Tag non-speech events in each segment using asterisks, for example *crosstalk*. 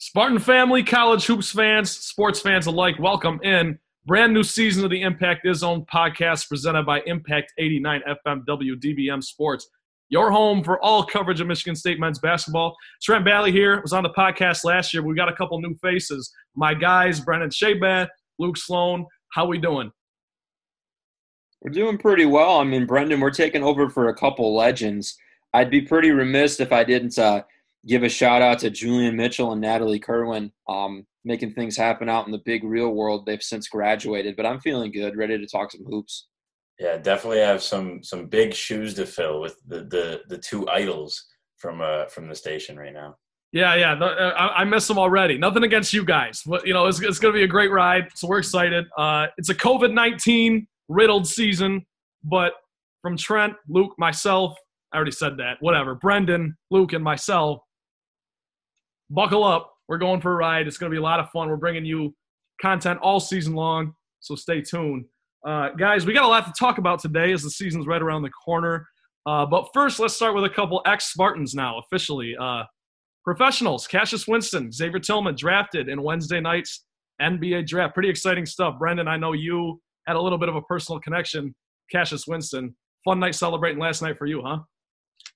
Spartan family, college hoops fans, sports fans alike, welcome in. Brand new season of the Impact Izzone podcast presented by Impact 89 FM WDBM Sports. Your home for all coverage of Michigan State men's basketball. Trent Bally here was on the podcast last year. We got a couple new faces. My guys, Brendan Shabat, Luke Sloan. How we doing? We're doing pretty well. I mean, Brendan, we're taking over for a couple legends. I'd be pretty remiss if I didn't uh, give a shout out to Julian Mitchell and Natalie Kerwin, um, making things happen out in the big real world. They've since graduated, but I'm feeling good, ready to talk some hoops. Yeah, definitely have some some big shoes to fill with the the, the two idols from uh from the station right now. Yeah, yeah, uh, I, I, miss them already. Nothing against you guys, but you know it's, it's going to be a great ride. So we're excited. Uh, it's a COVID nineteen riddled season, but from Trent, Luke, myself, I already said that. Whatever. Brendan, Luke, and myself, buckle up. We're going for a ride. It's going to be a lot of fun. We're bringing you content all season long, so stay tuned. Uh, guys, we got a lot to talk about today as the season's right around the corner. Uh, but first, let's start with a couple ex Spartans now, officially. Uh, professionals, Cassius Winston, Xavier Tillman drafted in Wednesday night's NBA draft. Pretty exciting stuff. Brendan, I know you had a little bit of a personal connection. Cassius Winston, fun night celebrating last night for you, huh?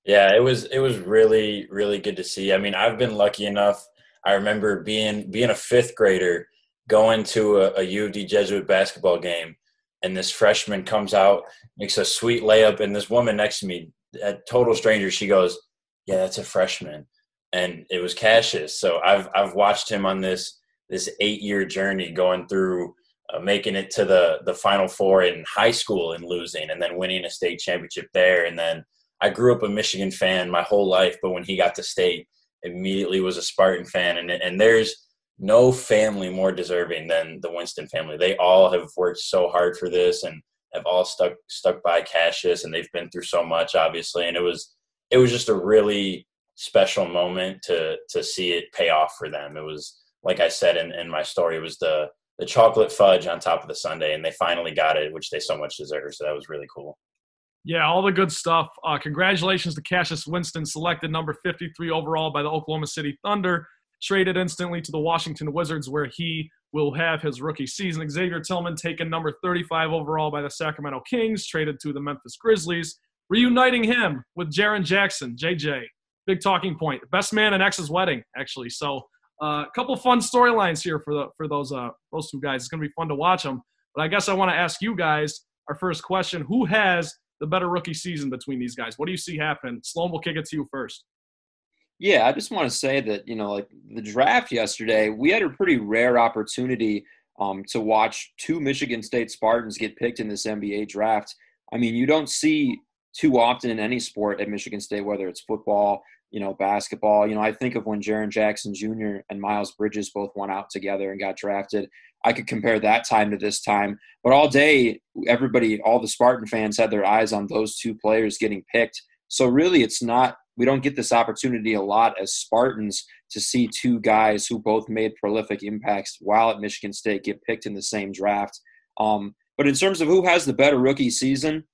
Yeah, it was it was really really good to see. I mean, I've been lucky enough. I remember being being a fifth grader going to a, a U of D Jesuit basketball game, and this freshman comes out, makes a sweet layup, and this woman next to me, a total stranger, she goes, "Yeah, that's a freshman," and it was Cassius. So I've I've watched him on this this eight year journey going through uh, making it to the the final four in high school and losing, and then winning a state championship there, and then I grew up a Michigan fan my whole life, but when he got to state, immediately was a Spartan fan, and and there's no family more deserving than the Winston family. They all have worked so hard for this and have all stuck stuck by Cassius, and they've been through so much, obviously, and it was it was just a really special moment to to see it pay off for them. It was like I said in, in my story, it was the the chocolate fudge on top of the sundae, and they finally got it, which they so much deserve. So that was really cool. Yeah, all the good stuff. Uh, congratulations to Cassius Winston, selected number 53 overall by the Oklahoma City Thunder, traded instantly to the Washington Wizards, where he will have his rookie season. Xavier Tillman, taken number 35 overall by the Sacramento Kings, traded to the Memphis Grizzlies, reuniting him with Jaren Jackson, JJ. Big talking point. Best man in X's wedding, actually. So a uh, couple fun storylines here for the for those uh, those two guys. It's gonna be fun to watch them. But I guess I want to ask you guys our first question: Who has the better rookie season between these guys? What do you see happen? Sloan, will kick it to you first. Yeah, I just want to say that you know, like the draft yesterday, we had a pretty rare opportunity um, to watch two Michigan State Spartans get picked in this NBA draft. I mean, you don't see too often in any sport at Michigan State, whether it's football, you know, basketball. You know, I think of when Jaren Jackson Jr. and Miles Bridges both went out together and got drafted. I could compare that time to this time. But all day, everybody, all the Spartan fans had their eyes on those two players getting picked. So really, it's not, we don't get this opportunity a lot as Spartans to see two guys who both made prolific impacts while at Michigan State get picked in the same draft. Um, but in terms of who has the better rookie season,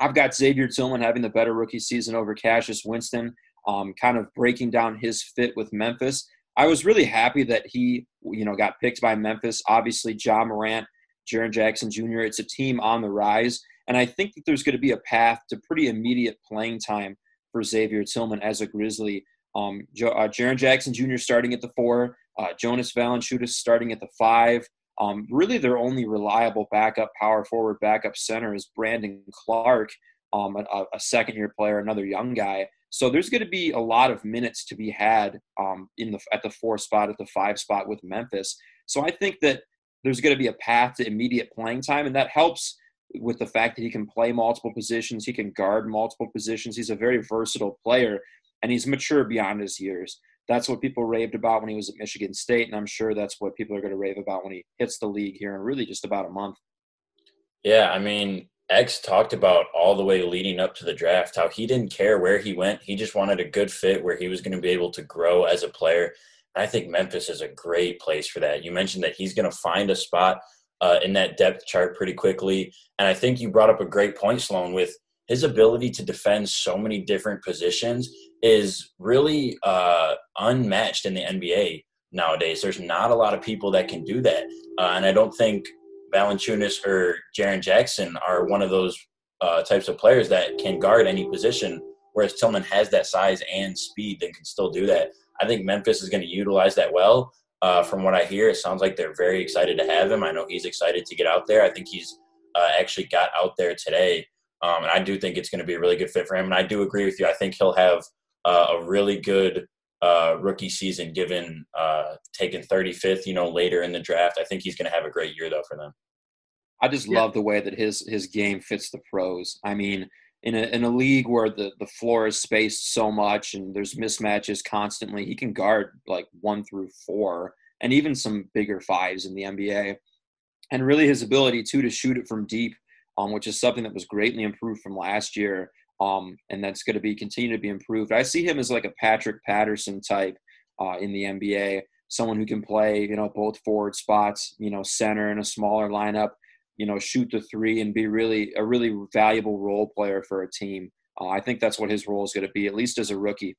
I've got Xavier Tillman having the better rookie season over Cassius Winston um, kind of breaking down his fit with Memphis. I was really happy that he, you know, got picked by Memphis. Obviously, Ja Morant, Jaren Jackson Jr. It's a team on the rise, and I think that there's going to be a path to pretty immediate playing time for Xavier Tillman as a Grizzly. Um, uh, Jaren Jackson Jr. starting at the four, uh, Jonas Valanciunas starting at the five. Um, really, their only reliable backup power forward, backup center is Brandon Clarke, um, a, a second-year player, another young guy. So there's going to be a lot of minutes to be had um, in the at the four spot, at the five spot with Memphis. So I think that there's going to be a path to immediate playing time, and that helps with the fact that he can play multiple positions, he can guard multiple positions. He's a very versatile player, and he's mature beyond his years. That's what people raved about when he was at Michigan State, and I'm sure that's what people are going to rave about when he hits the league here in really just about a month. Yeah, I mean, X talked about all the way leading up to the draft how he didn't care where he went. He just wanted a good fit where he was going to be able to grow as a player. I think Memphis is a great place for that. You mentioned that he's going to find a spot uh, in that depth chart pretty quickly. And I think you brought up a great point, Sloan, with his ability to defend so many different positions is really uh, unmatched in the NBA. nowadays. There's not a lot of people that can do that, uh, and I don't think Valanciunas or Jaren Jackson are one of those uh, types of players that can guard any position. Whereas Tillman has that size and speed and can still do that. I think Memphis is going to utilize that well. Uh, from what I hear, it sounds like they're very excited to have him. I know he's excited to get out there. I think he's uh, actually got out there today, um, and I do think it's going to be a really good fit for him. And I do agree with you. I think he'll have uh, a really good uh, rookie season, given uh, taking 35th, you know, later in the draft. I think he's going to have a great year though for them. I just yeah. love the way that his his game fits the pros. I mean, in a in a league where the the floor is spaced so much and there's mismatches constantly, he can guard like one through four and even some bigger fives in the NBA. And really, his ability too to shoot it from deep, um, which is something that was greatly improved from last year um, and that's going to be continue to be improved. I see him as like a Patrick Patterson type uh, in the NBA, someone who can play, you know, both forward spots, you know, center in a smaller lineup, you know, shoot the three and be really a really valuable role player for a team. Uh, I think that's what his role is going to be, at least as a rookie.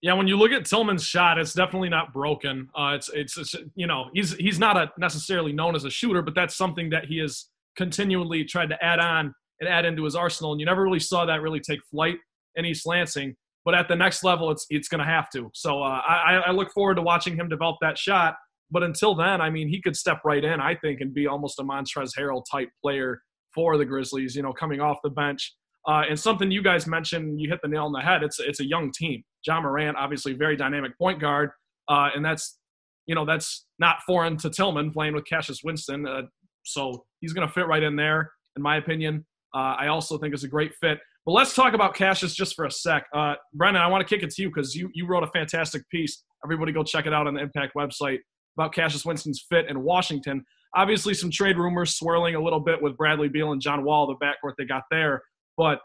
Yeah, when you look at Tillman's shot, it's definitely not broken. Uh, it's, it's, it's you know he's he's not a necessarily known as a shooter, but that's something that he has continually tried to add on and add into his arsenal. And you never really saw that really take flight in East Lansing. But at the next level, it's it's going to have to. So uh, I, I look forward to watching him develop that shot. But until then, I mean, he could step right in, I think, and be almost a Montrezl Harrell type player for the Grizzlies. You know, coming off the bench. Uh, and something you guys mentioned, you hit the nail on the head. It's it's a young team. Ja Morant, obviously, very dynamic point guard, uh, and that's you know that's not foreign to Tillman playing with Cassius Winston. Uh, so he's going to fit right in there, in my opinion uh, I also think is a great fit. But let's talk about Cassius just for a sec. Uh, Brendan, I want to kick it to you because you, you wrote a fantastic piece. Everybody go check it out on the Impact website about Cassius Winston's fit in Washington. Obviously, some trade rumors swirling a little bit with Bradley Beal and John Wall, the backcourt they got there. But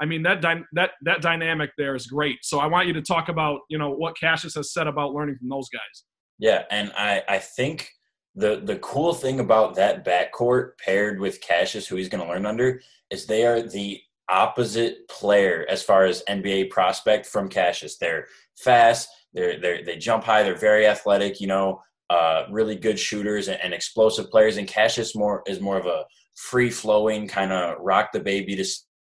I mean that dy- that that dynamic there is great. So I want you to talk about you know what Cassius has said about learning from those guys. Yeah, and I I think the the cool thing about that backcourt paired with Cassius, who he's going to learn under, is they are the opposite player as far as NBA prospect from Cassius. They're fast, they're, they they jump high, they're very athletic, you know, uh, really good shooters and, and, explosive players. And Cassius more is more of a free flowing kind of rock the baby to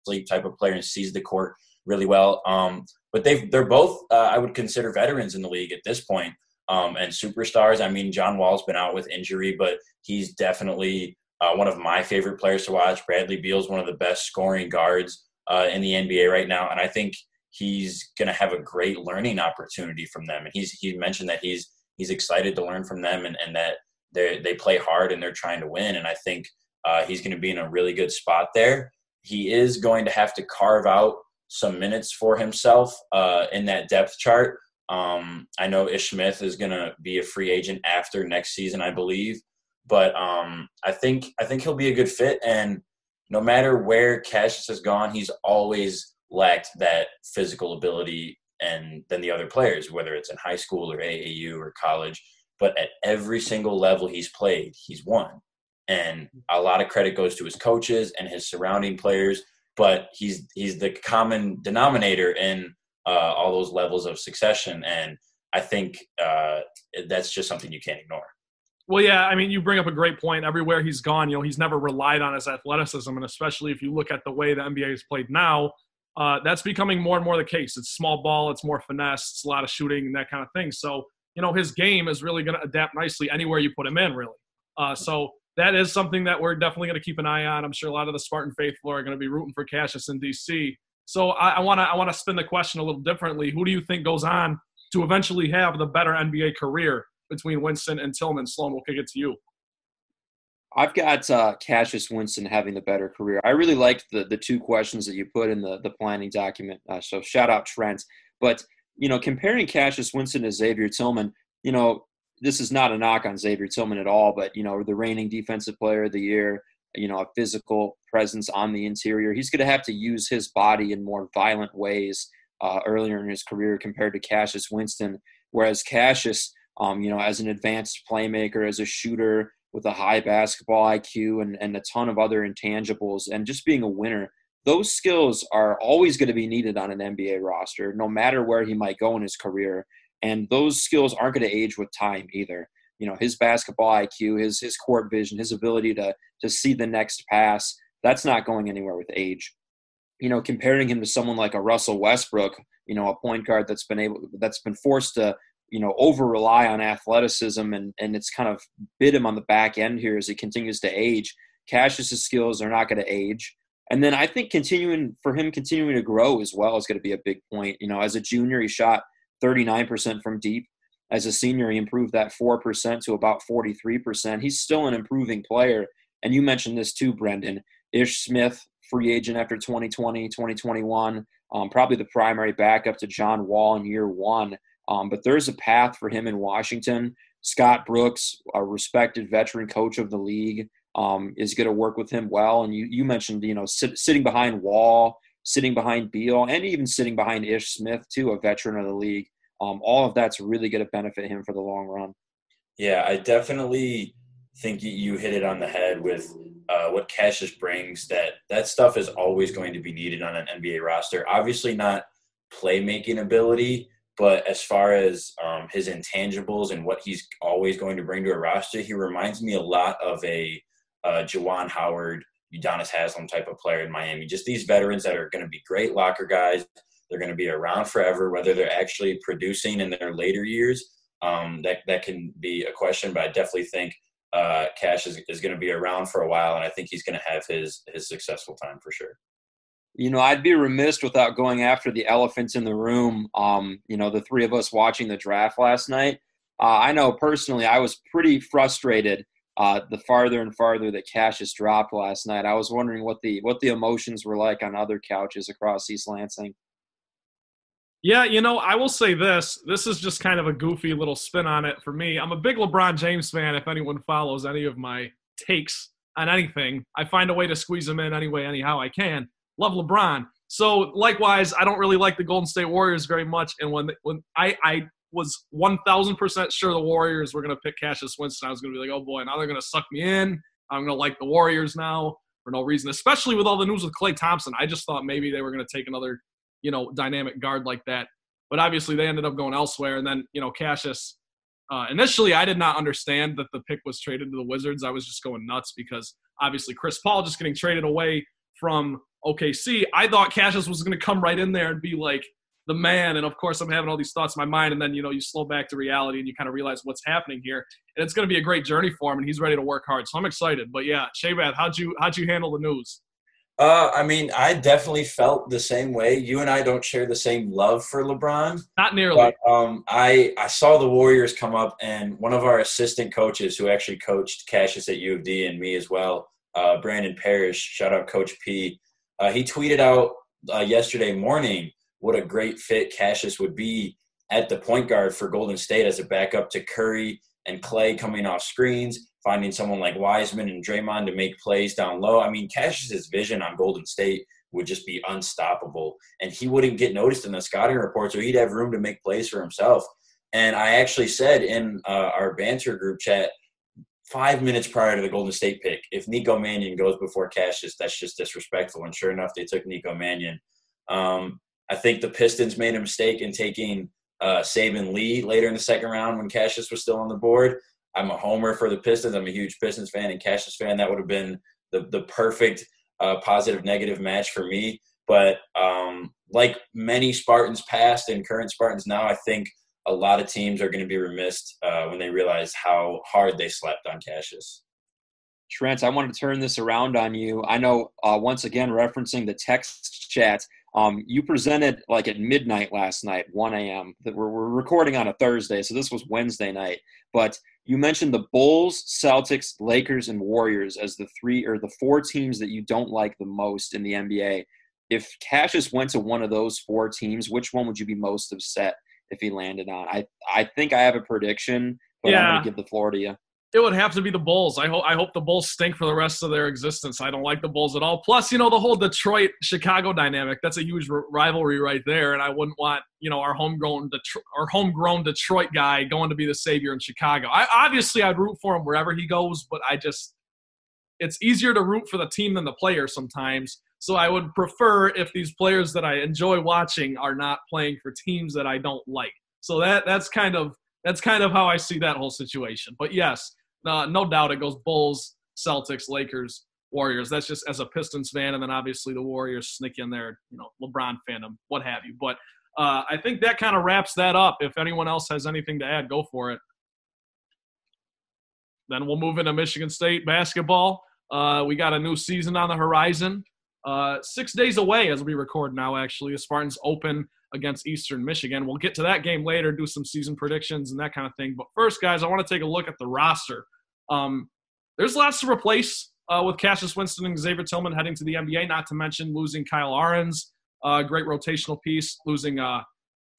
sleep type of player and sees the court really well. Um, but they they're both uh, I would consider veterans in the league at this point um, and superstars. I mean, John Wall's been out with injury, but he's definitely uh, one of my favorite players to watch. Bradley Beal's one of the best scoring guards uh, in the NBA right now, and I think he's going to have a great learning opportunity from them. And he's he mentioned that he's he's excited to learn from them, and, and that they they play hard and they're trying to win. And I think uh, he's going to be in a really good spot there. He is going to have to carve out some minutes for himself uh, in that depth chart. Um, I know Ish Smith is going to be a free agent after next season, I believe. But um, I think I think he'll be a good fit, and no matter where Cassius has gone, he's always lacked that physical ability and than the other players, whether it's in high school or AAU or college. But at every single level he's played, he's won. And a lot of credit goes to his coaches and his surrounding players. But he's he's the common denominator in uh, all those levels of succession, and I think uh, that's just something you can't ignore. Well, yeah, I mean, you bring up a great point. Everywhere he's gone, you know, he's never relied on his athleticism, and especially if you look at the way the NBA is played now, uh, that's becoming more and more the case. It's small ball, it's more finesse, it's a lot of shooting and that kind of thing. So, you know, his game is really going to adapt nicely anywhere you put him in, really. Uh, so that is something that we're definitely going to keep an eye on. I'm sure a lot of the Spartan faithful are going to be rooting for Cassius in DC. So I want to I want to spin the question a little differently. Who do you think goes on to eventually have the better NBA career? between Winston and Tillman. Sloan, we'll kick it to you. I've got uh, Cassius Winston having the better career. I really liked the the two questions that you put in the the planning document. Uh, so shout out Trent. But you know, comparing Cassius Winston to Xavier Tillman, you know, this is not a knock on Xavier Tillman at all. But you know, the reigning defensive player of the year, you know, a physical presence on the interior. He's going to have to use his body in more violent ways uh, earlier in his career compared to Cassius Winston. Whereas Cassius, um, you know, as an advanced playmaker, as a shooter with a high basketball IQ and, and a ton of other intangibles, and just being a winner. Those skills are always going to be needed on an NBA roster, no matter where he might go in his career. And those skills aren't going to age with time either. You know, his basketball IQ, his his court vision, his ability to to see the next pass, that's not going anywhere with age. You know, comparing him to someone like a Russell Westbrook, you know, a point guard that's been able that's been forced to you know over rely on athleticism and and it's kind of bit him on the back end here as he continues to age. Cassius's skills are not going to age. And then I think continuing for him continuing to grow as well is going to be a big point. You know, as a junior, he shot 39% from deep. As a senior, he improved that 4% to about 43%. He's still an improving player. And you mentioned this too, Brendan. Ish Smith, free agent after 2020, 2021, um, probably the primary backup to John Wall in year one. Um, but there's a path for him in Washington. Scott Brooks, a respected veteran coach of the league, um, is going to work with him well. And you, you mentioned, you know, sit, sitting behind Wall, sitting behind Beal, and even sitting behind Ish Smith, too, a veteran of the league. Um, all of that's really going to benefit him for the long run. Yeah, I definitely think you hit it on the head with uh, what Cassius brings. That that stuff is always going to be needed on an NBA roster. Obviously, not playmaking ability, but as far as um, his intangibles and what he's always going to bring to a roster, he reminds me a lot of a uh, Juwan Howard, Udonis Haslam type of player in Miami. Just these veterans that are going to be great locker guys. They're going to be around forever, whether they're actually producing in their later years. Um, that that can be a question, but I definitely think uh, Cash is, is going to be around for a while, and I think he's going to have his his successful time for sure. You know, I'd be remiss without going after the elephants in the room. Um, you know, the three of us watching the draft last night. Uh, I know personally, I was pretty frustrated uh, the farther and farther that Cassius dropped last night. I was wondering what the what the emotions were like on other couches across East Lansing. Yeah, you know, I will say this. This is just kind of a goofy little spin on it for me. I'm a big LeBron James fan. If anyone follows any of my takes on anything, I find a way to squeeze them in anyway, anyhow I can. Love LeBron. So likewise, I don't really like the Golden State Warriors very much. And when when I, I was 1,000% sure the Warriors were going to pick Cassius Winston. I was going to be like, oh boy, now they're going to suck me in. I'm going to like the Warriors now for no reason, especially with all the news with Klay Thompson. I just thought maybe they were going to take another, you know, dynamic guard like that. But obviously they ended up going elsewhere. And then, you know, Cassius, uh, initially I did not understand that the pick was traded to the Wizards. I was just going nuts because obviously Chris Paul just getting traded away from OKC. I thought Cassius was going to come right in there and be like, the man. And of course, I'm having all these thoughts in my mind. And then, you know, you slow back to reality and you kind of realize what's happening here. And it's going to be a great journey for him. And he's ready to work hard. So I'm excited. But yeah, Shabath, how'd you, how'd you handle the news? Uh, I mean, I definitely felt the same way. You and I don't share the same love for LeBron. Not nearly. But, um, I I saw the Warriors come up, and one of our assistant coaches, who actually coached Cassius at U of D and me as well, uh, Brandon Parrish, shout out Coach P. Uh, he tweeted out uh, yesterday morning what a great fit Cassius would be at the point guard for Golden State as a backup to Curry and Klay coming off screens, finding someone like Wiseman and Draymond to make plays down low. I mean, Cassius's vision on Golden State would just be unstoppable, and he wouldn't get noticed in the scouting report, so he'd have room to make plays for himself. And I actually said in uh, our banter group chat five minutes prior to the Golden State pick, if Nico Mannion goes before Cassius, that's just disrespectful. And sure enough, they took Nico Mannion. Um, I think the Pistons made a mistake in taking uh, Saben Lee later in the second round when Cassius was still on the board. I'm a homer for the Pistons. I'm a huge Pistons fan and Cassius fan. That would have been the the perfect uh, positive negative match for me. But um, like many Spartans past and current Spartans now, I think a lot of teams are going to be remiss uh, when they realize how hard they slept on Cassius. Trent, I want to turn this around on you. I know, uh, once again, referencing the text chat, um, you presented like at midnight last night, 1 a.m. That we're, we're recording on a Thursday, so this was Wednesday night. But you mentioned the Bulls, Celtics, Lakers, and Warriors as the three or the four teams that you don't like the most in the NBA. If Cassius went to one of those four teams, which one would you be most upset if he landed on? I I think I have a prediction, but yeah. I'm going to give the floor to you. It would have to be the Bulls. I hope I hope the Bulls stink for the rest of their existence. I don't like the Bulls at all. Plus, you know, the whole Detroit Chicago dynamic, that's a huge r- rivalry right there and I wouldn't want, you know, our homegrown Detroit, our homegrown Detroit guy going to be the savior in Chicago. I obviously I'd root for him wherever he goes, but I just it's easier to root for the team than the player sometimes. So I would prefer if these players that I enjoy watching are not playing for teams that I don't like. So that that's kind of that's kind of how I see that whole situation. But yes, uh, no doubt it goes Bulls, Celtics, Lakers, Warriors. That's just as a Pistons fan, and then obviously the Warriors sneak in there, you know, LeBron fandom, what have you. But uh, I think that kind of wraps that up. If anyone else has anything to add, go for it. Then we'll move into Michigan State basketball. Uh, we got a new season on the horizon. Uh, six days away as we record now, actually. The Spartans open against Eastern Michigan. We'll get to that game later, do some season predictions and that kind of thing. But first, guys, I want to take a look at the roster. Um, there's lots to replace uh, with Cassius Winston and Xavier Tillman heading to the NBA, not to mention losing Kyle Ahrens, uh, great rotational piece, losing uh,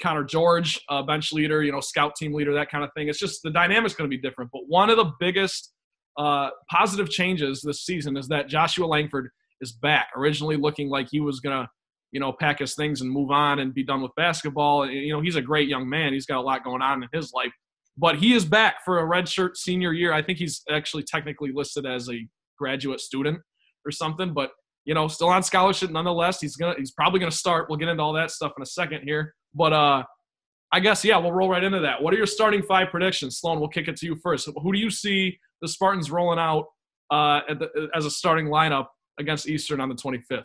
Connor George, uh, bench leader, you know, scout team leader, that kind of thing. It's just the dynamic's going to be different. But one of the biggest uh, positive changes this season is that Joshua Langford is back. Originally looking like he was to, you know, pack his things and move on and be done with basketball. You know, he's a great young man. He's got a lot going on in his life. But he is back for a redshirt senior year. I think he's actually technically listed as a graduate student or something, but you know, still on scholarship nonetheless. He's gonna he's probably gonna start. We'll get into all that stuff in a second here. But uh I guess yeah, we'll roll right into that. What are your starting five predictions? Sloan, we'll kick it to you first. Who do you see the Spartans rolling out uh, the, as a starting lineup against Eastern on the 25th?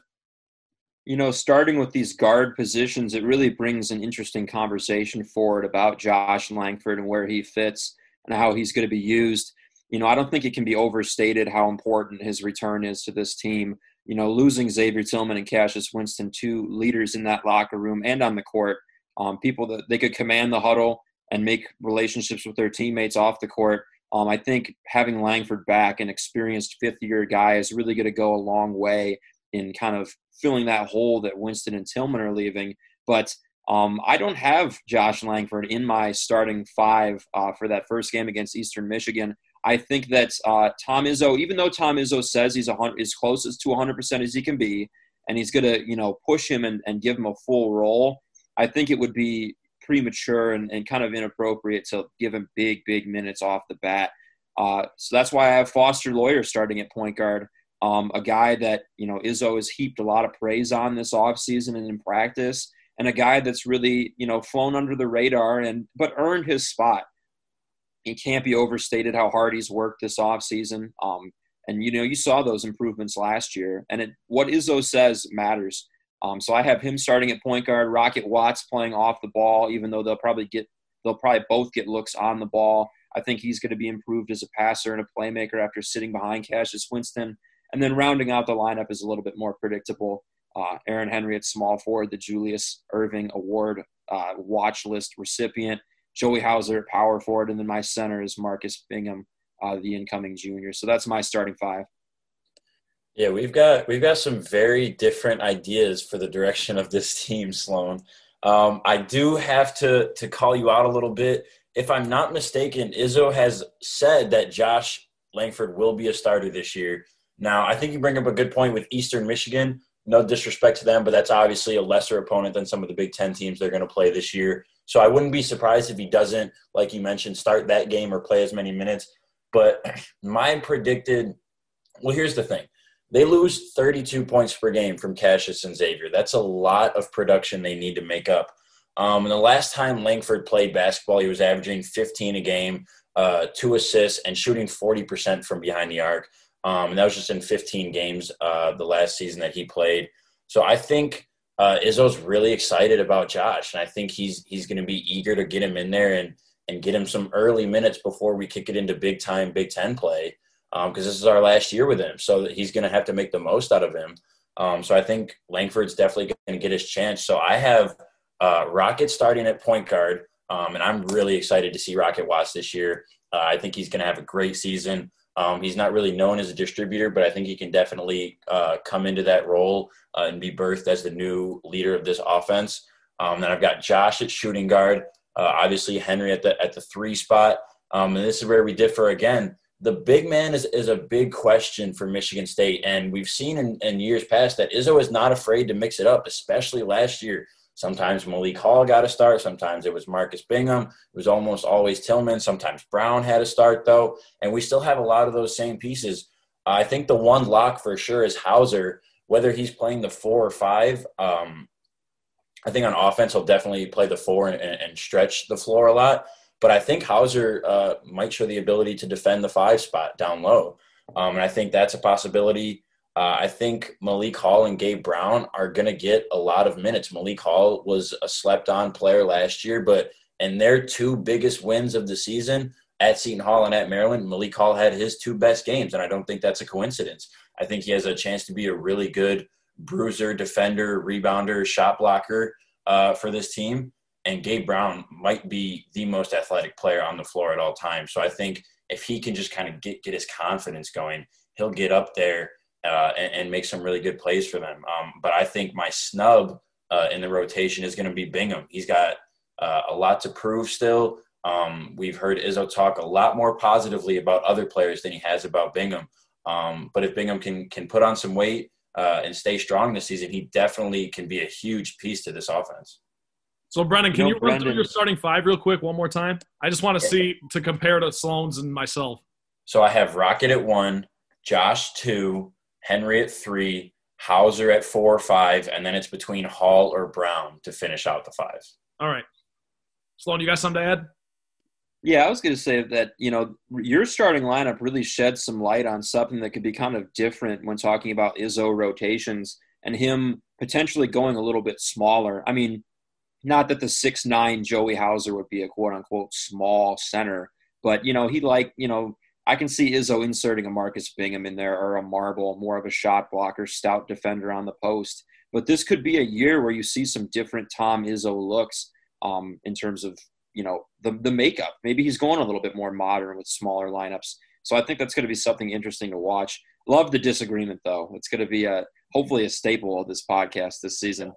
You know, starting with these guard positions, it really brings an interesting conversation forward about Josh Langford and where he fits and how he's going to be used. You know, I don't think it can be overstated how important his return is to this team. You know, losing Xavier Tillman and Cassius Winston, two leaders in that locker room and on the court, um, people that they could command the huddle and make relationships with their teammates off the court. Um, I think having Langford back, an experienced fifth year guy, is really going to go a long way in kind of filling that hole that Winston and Tillman are leaving. But um, I don't have Josh Langford in my starting five uh, for that first game against Eastern Michigan. I think that uh, Tom Izzo, even though Tom Izzo says he's as close as to 100% as he can be, and he's going to, you know, push him and, and give him a full role, I think it would be premature and, and kind of inappropriate to give him big, big minutes off the bat. Uh, so that's why I have Foster Loyer starting at point guard, um, a guy that, you know, Izzo has heaped a lot of praise on this offseason and in practice, and a guy that's really, you know, flown under the radar and but earned his spot. He can't be overstated how hard he's worked this offseason. Um, and, you know, you saw those improvements last year. And it, what Izzo says matters. Um, so I have him starting at point guard, Rocket Watts playing off the ball, even though they'll probably get they'll probably both get looks on the ball. I think he's going to be improved as a passer and a playmaker after sitting behind Cassius Winston. And then rounding out the lineup is a little bit more predictable. Uh, Aaron Henry at small forward, the Julius Erving Award uh, watch list recipient. Joey Hauser at power forward, and then my center is Marcus Bingham, uh, the incoming junior. So that's my starting five. Yeah, we've got we've got some very different ideas for the direction of this *laughs* team, Sloan. Um, I do have to to call you out a little bit. If I'm not mistaken, Izzo has said that Josh Langford will be a starter this year. Now, I think you bring up a good point with Eastern Michigan. No disrespect to them, but that's obviously a lesser opponent than some of the Big Ten teams they're going to play this year. So I wouldn't be surprised if he doesn't, like you mentioned, start that game or play as many minutes. But *clears throat* my predicted, well, here's the thing they lose 32 points per game from Cassius and Xavier. That's a lot of production they need to make up. Um, and the last time Langford played basketball, he was averaging 15 a game, uh, two assists, and shooting 40% from behind the arc. Um, and that was just in 15 games uh, the last season that he played. So I think uh, Izzo's really excited about Josh, and I think he's he's going to be eager to get him in there and and get him some early minutes before we kick it into big time Big Ten play because um, this is our last year with him. So he's going to have to make the most out of him. Um, so I think Langford's definitely going to get his chance. So I have uh, Rocket starting at point guard, um, and I'm really excited to see Rocket Watts this year. Uh, I think he's going to have a great season. Um, he's not really known as a distributor, but I think he can definitely uh, come into that role uh, and be birthed as the new leader of this offense. Um, then I've got Josh at shooting guard, uh, obviously Henry at the at the three spot, um, and this is where we differ again the big man is, is a big question for Michigan State. And we've seen in, in, years past that Izzo is not afraid to mix it up, especially last year. Sometimes Malik Hall got a start. Sometimes it was Marcus Bingham. It was almost always Tillman. Sometimes Brown had a start, though. And we still have a lot of those same pieces. I think the one lock for sure is Hauser, whether he's playing the four or five. Um, I think on offense he'll definitely play the four and, and stretch the floor a lot. But I think Hauser uh, might show the ability to defend the five spot down low, um, and I think that's a possibility. Uh, I think Malik Hall and Gabe Brown are going to get a lot of minutes. Malik Hall was a slept on player last year, but in their two biggest wins of the season at Seton Hall and at Maryland, Malik Hall had his two best games, and I don't think that's a coincidence. I think he has a chance to be a really good bruiser, defender, rebounder, shot blocker uh, for this team. And Gabe Brown might be the most athletic player on the floor at all times. So I think if he can just kind of get get his confidence going, he'll get up there uh, and, and, make some really good plays for them. Um, but I think my snub uh, in the rotation is going to be Bingham. He's got uh, a lot to prove still. Um, we've heard Izzo talk a lot more positively about other players than he has about Bingham. Um, but if Bingham can can put on some weight uh, and stay strong this season, he definitely can be a huge piece to this offense. So, Brennan, can you, know, you run Brendan, through your starting five real quick one more time? I just want to see to compare to Sloan's and myself. So I have Rocket at one, Josh two, Henry at three, Hauser at four or five, and then it's between Hall or Brown to finish out the five. All right. Sloan, you got something to add? Yeah, I was going to say that, you know, your starting lineup really sheds some light on something that could be kind of different when talking about Izzo rotations and him potentially going a little bit smaller. I mean, not that the six nine Joey Hauser would be a quote unquote small center, but, you know, he like, you know, I can see Izzo inserting a Marcus Bingham in there or a Marble, more of a shot blocker, stout defender on the post. But this could be a year where you see some different Tom Izzo looks um, in terms of you know the the makeup. Maybe he's going a little bit more modern with smaller lineups. So I think that's going to be something interesting to watch. Love the disagreement though. It's going to be a hopefully a staple of this podcast this season.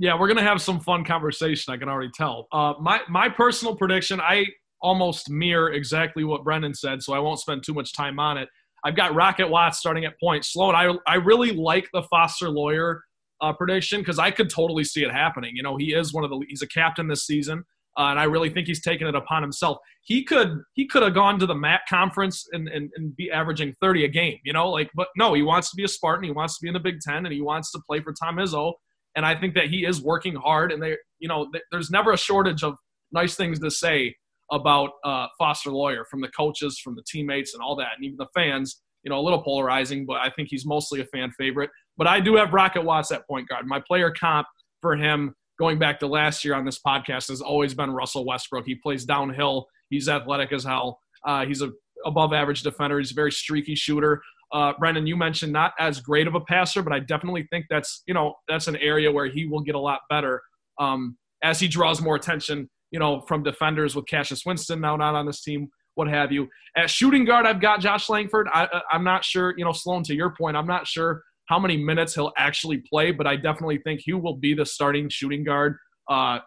Yeah, we're gonna have some fun conversation. I can already tell. Uh, my my personal prediction, I almost mirror exactly what Brendan said, so I won't spend too much time on it. I've got Rocket Watts starting at point. Sloan, I I really like the Foster Loyer uh, prediction because I could totally see it happening. You know, he is one of the he's a captain this season. Uh, and I really think he's taken it upon himself. He could he could have gone to the MAC conference and, and, and be averaging 30 a game, you know, like but no, he wants to be a Spartan. He wants to be in the Big Ten, and he wants to play for Tom Izzo. And I think that he is working hard. And they, you know, there's never a shortage of nice things to say about uh, Foster Loyer from the coaches, from the teammates, and all that, and even the fans. You know, a little polarizing, but I think he's mostly a fan favorite. But I do have Rocket Watts at point guard. My player comp for him going back to last year on this podcast has always been Russell Westbrook. He plays downhill. He's athletic as hell. Uh, he's a above average defender. He's a very streaky shooter. Uh, Brendan, you mentioned not as great of a passer, but I definitely think that's you know that's an area where he will get a lot better um, as he draws more attention. You know, from defenders with Cassius Winston now not on this team, what have you. At shooting guard, I've got Josh Langford. I, I'm not sure. You know, Sloan, to your point, I'm not sure how many minutes he'll actually play, but I definitely think he will be the starting shooting guard uh,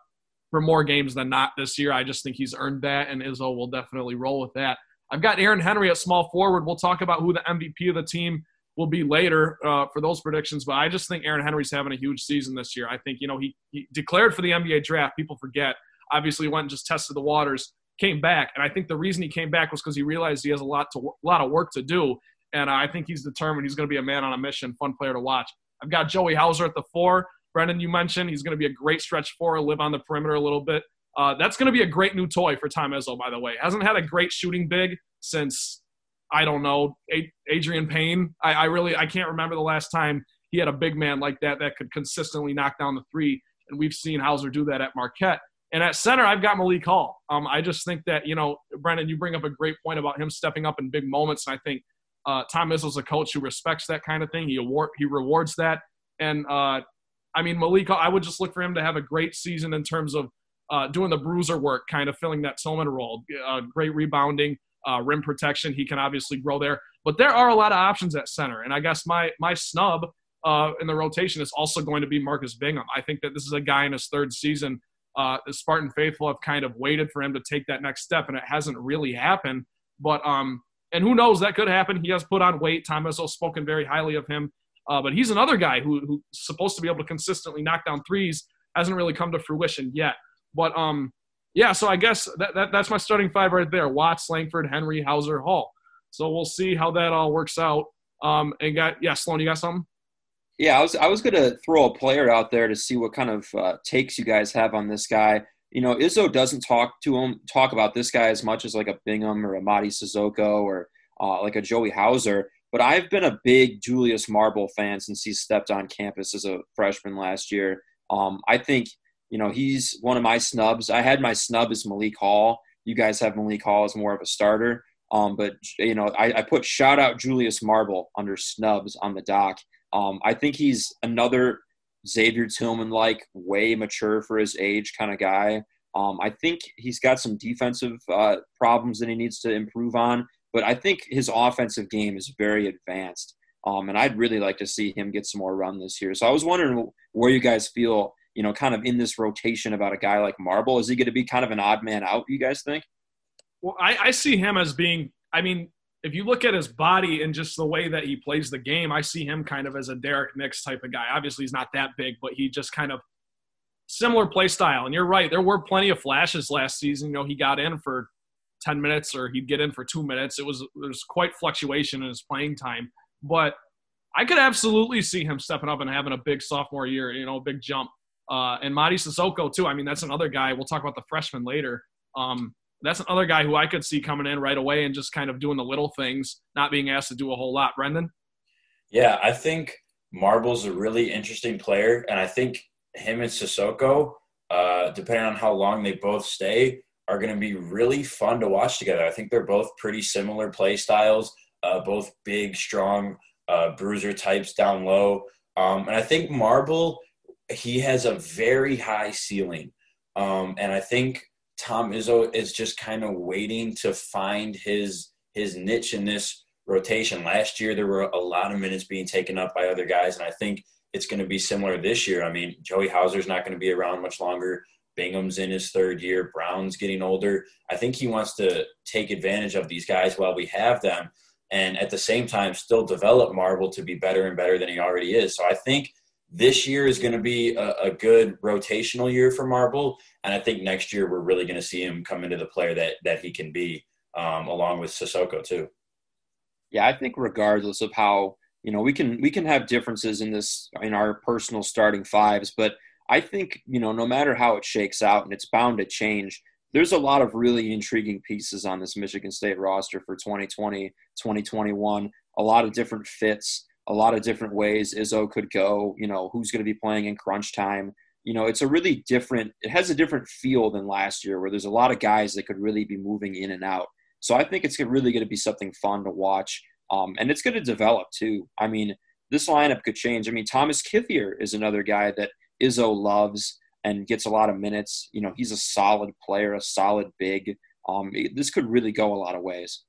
for more games than not this year. I just think he's earned that, and Izzo will definitely roll with that. I've got Aaron Henry at small forward. We'll talk about who the MVP of the team will be later uh, for those predictions, but I just think Aaron Henry's having a huge season this year. I think, you know, he, he declared for the NBA draft. People forget. Obviously, went and just tested the waters, came back, and I think the reason he came back was because he realized he has a lot to a lot of work to do and I think he's determined. He's going to be a man on a mission, fun player to watch. I've got Joey Hauser at the four. Brendan, you mentioned he's going to be a great stretch four, live on the perimeter a little bit. Uh, that's going to be a great new toy for Tom Izzo, by the way. Hasn't had a great shooting big since I don't know Adreian Payne. I, I really I can't remember the last time he had a big man like that that could consistently knock down the three. And we've seen Hauser do that at Marquette. And at center, I've got Malik Hall. Um, I just think that, you know, Brendan, you bring up a great point about him stepping up in big moments. And I think uh, Tom Izzo's a coach who respects that kind of thing. He award he rewards that, and uh, I mean Malik. I would just look for him to have a great season in terms of uh, doing the bruiser work, kind of filling that Tillman role. Uh, great rebounding, uh, rim protection. He can obviously grow there, but there are a lot of options at center. And I guess my my snub uh, in the rotation is also going to be Marcus Bingham. I think that this is a guy in his third season. the Spartan faithful have kind of waited for him to take that next step, and it hasn't really happened. But um, and who knows, that could happen. He has put on weight. Tom has spoken very highly of him. Uh, but he's another guy who, who's supposed to be able to consistently knock down threes. Hasn't really come to fruition yet. But um, yeah, so I guess that, that that's my starting five right there: Watts, Langford, Henry, Hauser, Hall. So we'll see how that all works out. Um, and got yeah, Sloan, you got something? Yeah, I was I was going to throw a player out there to see what kind of uh, takes you guys have on this guy. You know, Izzo doesn't talk to him talk about this guy as much as like a Bingham or a Mady Sissoko or uh, like a Joey Hauser. But I've been a big Julius Marble fan since he stepped on campus as a freshman last year. Um, I think you know he's one of my snubs. I had my snub as Malik Hall. You guys have Malik Hall as more of a starter. Um, but you know, I, I, put shout out Julius Marble under snubs on the dock. Um, I think he's another Xavier Tillman like, way mature for his age kind of guy. Um, I think he's got some defensive uh, problems that he needs to improve on, but I think his offensive game is very advanced. Um, and I'd really like to see him get some more run this year. So I was wondering where you guys feel, you know, kind of in this rotation about a guy like Marble. Is he going to be kind of an odd man out? You guys think? Well, I, I see him as being. I mean, if you look at his body and just the way that he plays the game, I see him kind of as a Derrick Nix type of guy. Obviously, he's not that big, but he just kind of similar play style. And you're right, there were plenty of flashes last season. You know, he got in for 10 minutes or he'd get in for two minutes. It was there's quite fluctuation in his playing time, but I could absolutely see him stepping up and having a big sophomore year. You know, a big jump. Uh, and Mady Sissoko too. I mean, that's another guy. We'll talk about the freshman later. Um, that's another guy who I could see coming in right away and just kind of doing the little things, not being asked to do a whole lot. Brendan? Yeah, I think Marble's a really interesting player, and I think him and Sissoko, uh, depending on how long they both stay, are going to be really fun to watch together. I think they're both pretty similar play styles, uh, both big, strong uh, bruiser types down low. Um, and I think Marble, he has a very high ceiling. Um, and I think Tom Izzo is just kind of waiting to find his his niche in this rotation. Last year there were a lot of minutes being taken up by other guys, and I think it's going to be similar this year. I mean, Joey Hauser's not going to be around much longer. Bingham's in his third year. Brown's getting older. I think he wants to take advantage of these guys while we have them, and at the same time still develop Marble to be better and better than he already is. So I think this year is going to be a, a, good rotational year for Marble, and I think next year we're really going to see him come into the player that that he can be, um, along with Sissoko too. Yeah, I think regardless of how you know we can we can have differences in this in our personal starting fives, but I think you know no matter how it shakes out, and it's bound to change. There's a lot of really intriguing pieces on this Michigan State roster for 2020, 2021. A lot of different fits a lot of different ways Izzo could go. You know, who's going to be playing in crunch time. You know, it's a really different. It has a different feel than last year, where there's a lot of guys that could really be moving in and out. So I think it's really going to be something fun to watch, um, and it's going to develop too. I mean, this lineup could change. I mean, Thomas Kithier is another guy that Izzo loves and gets a lot of minutes. You know, he's a solid player, a solid big. Um, this could really go a lot of ways.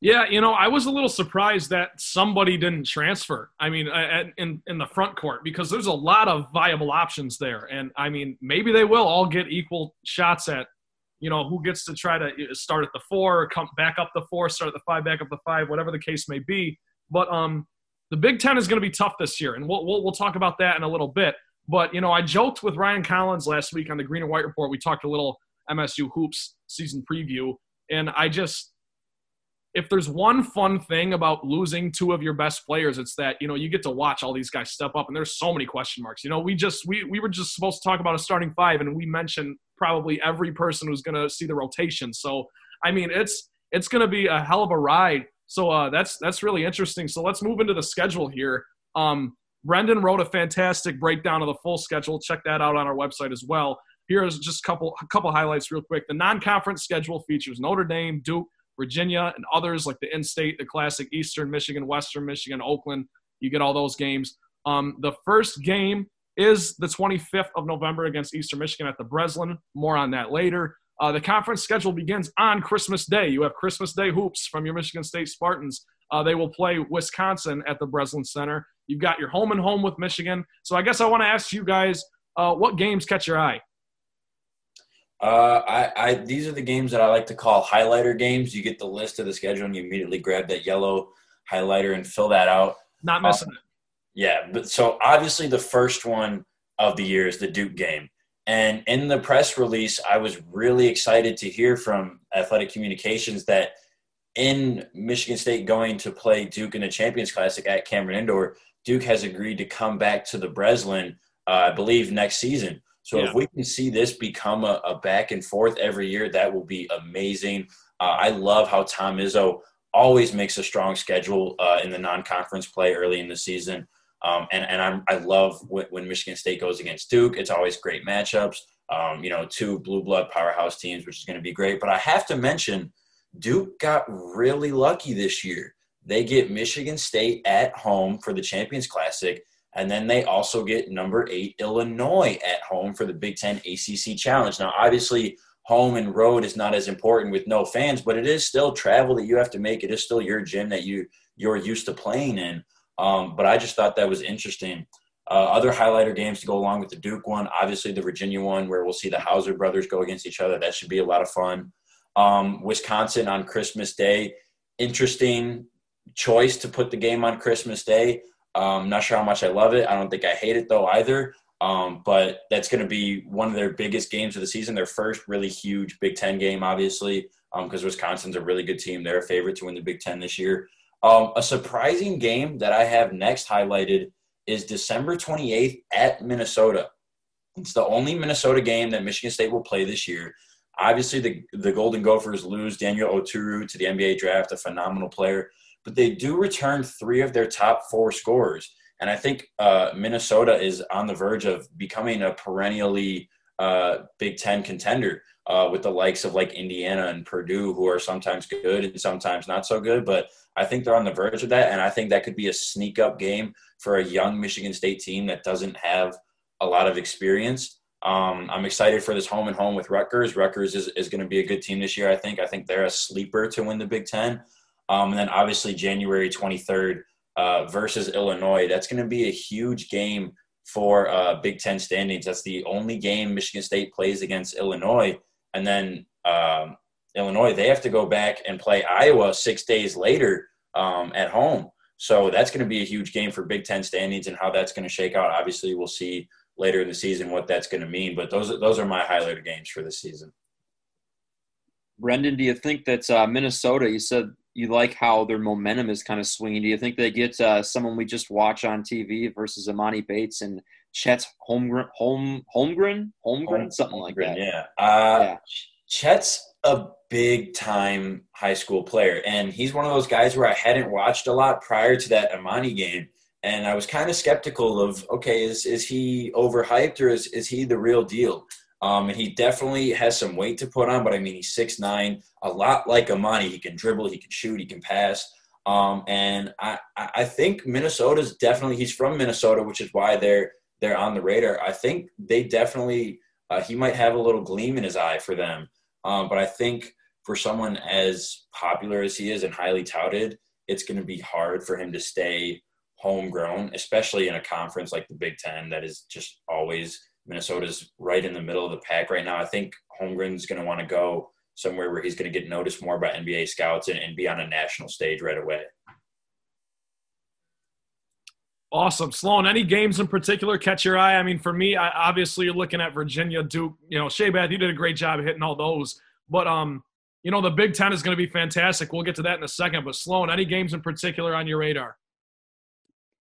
Yeah, you know, I was a little surprised that somebody didn't transfer. I mean, in in the front court because there's a lot of viable options there, and I mean, maybe they will all get equal shots at, you know, who gets to try to uh, start at the four, come back up the four, start at the five, back up the five, whatever the case may be. But um, the Big Ten is going to be tough this year, and we'll, we'll we'll talk about that in a little bit. But you know, I joked with Ryan Collins last week on the Green and White Report. We talked a little MSU hoops season preview, and I just if there's one fun thing about losing two of your best players, it's that you know you get to watch all these guys step up, and there's so many question marks. You know, we just we we were just supposed to talk about a starting five, and we mentioned probably every person who's going to see the rotation. So I mean, it's it's going to be a hell of a ride. So uh, that's that's really interesting. So let's move into the schedule here. Um, Brendan wrote a fantastic breakdown of the full schedule. Check that out on our website as well. Here's just a couple a couple highlights real quick. The non-conference schedule features Notre Dame, Duke, Virginia, and others like the in-state, the classic Eastern Michigan, Western Michigan, Oakland. You get all those games. Um, the first game is the 25th of November against Eastern Michigan at the Breslin. More on that later. Uh, the conference schedule begins on Christmas Day. You have Christmas Day hoops from your Michigan State Spartans. Uh, they will play Wisconsin at the Breslin Center. You've got your home and home with Michigan. So I guess I want to ask you guys, uh, what games catch your eye? Uh, I, I these are the games that I like to call highlighter games. You get the list of the schedule and you immediately grab that yellow highlighter and fill that out. Not missing um, it. Yeah, but so obviously the first one of the year is the Duke game. And in the press release, I was really excited to hear from Athletic Communications that in Michigan State going to play Duke in the Champions Classic at Cameron Indoor, Duke has agreed to come back to the Breslin, uh, I believe, next season. So yeah. if we can see this become a, a, back and forth every year, that will be amazing. Uh, I love how Tom Izzo always makes a strong schedule uh, in the non-conference play early in the season. Um, and and I'm, i love when, when, Michigan State goes against Duke. It's always great matchups. Um, you know, two blue blood powerhouse teams, which is going to be great. But I have to mention, Duke got really lucky this year. They get Michigan State at home for the Champions Classic, and then they also get number eight Illinois at home for the Big Ten ACC Challenge. Now, obviously, home and road is not as important with no fans, but it is still travel that you have to make. It is still your gym that you you're used to playing in. Um, but I just thought that was interesting. Uh, other highlighter games to go along with the Duke one, obviously the Virginia one, where we'll see the Hauser brothers go against each other. That should be a lot of fun. Um, Wisconsin on Christmas Day, interesting choice to put the game on Christmas Day. Um, not sure how much I love it. I don't think I hate it though either. Um, but that's going to be one of their biggest games of the season. Their first really huge Big Ten game, obviously, because um, Wisconsin's a really good team. They're a favorite to win the Big Ten this year. Um, a surprising game that I have next highlighted is December 28th at Minnesota. It's the only Minnesota game that Michigan State will play this year. Obviously, the, the Golden Gophers lose Daniel Oturu to the NBA draft, a phenomenal player, but they do return three of their top four scorers. And I think uh, Minnesota is on the verge of becoming a perennially uh, Big Ten contender uh, with the likes of like Indiana and Purdue, who are sometimes good and sometimes not so good. But I think they're on the verge of that, and I think that could be a sneak up game for a young Michigan State team that doesn't have a lot of experience. Um, I'm excited for this home and home with Rutgers. Rutgers is, is going to be a good team this year. I think. I think they're a sleeper to win the Big Ten. Um, and then obviously January 23rd uh, versus Illinois. That's going to be a huge game for uh, Big Ten standings. That's the only game Michigan State plays against Illinois and then um, Illinois they have to go back and play Iowa six days later um, at home. So that's going to be a huge game for Big Ten standings and how that's going to shake out. Obviously, we'll see later in the season what that's going to mean. But those those are my highlighted games for this season. Brendan, do you think that uh, Minnesota? You said you like how their momentum is kind of swinging. Do you think they get uh, someone we just watch on TV versus Emoni Bates and Chet's Holmgren, home Holmgren, Holmgren, something like that. Yeah. Uh, yeah. Chet's a big time high school player, and he's one of those guys where I hadn't watched a lot prior to that Emoni game, and I was kind of skeptical of okay, is is he overhyped or is is he the real deal? Um, and he definitely has some weight to put on, but I mean, he's six nine, a lot like Emoni. He can dribble, he can shoot, he can pass. Um, and I, I think Minnesota's definitely, he's from Minnesota, which is why they're they're on the radar. I think they definitely uh, he might have a little gleam in his eye for them. Um, but I think for someone as popular as he is and highly touted, it's going to be hard for him to stay homegrown, especially in a conference like the Big Ten that is just always Minnesota's right in the middle of the pack right now. I think Holmgren's going to want to go somewhere where he's going to get noticed more by NBA scouts and, and be on a national stage right away. Awesome. Sloan, any games in particular catch your eye? I mean, for me, I, obviously you're looking at Virginia, Duke, you know, Shea Bath, you did a great job hitting all those. But, um, you know, the Big Ten is going to be fantastic. We'll get to that in a second. But, Sloan, any games in particular on your radar?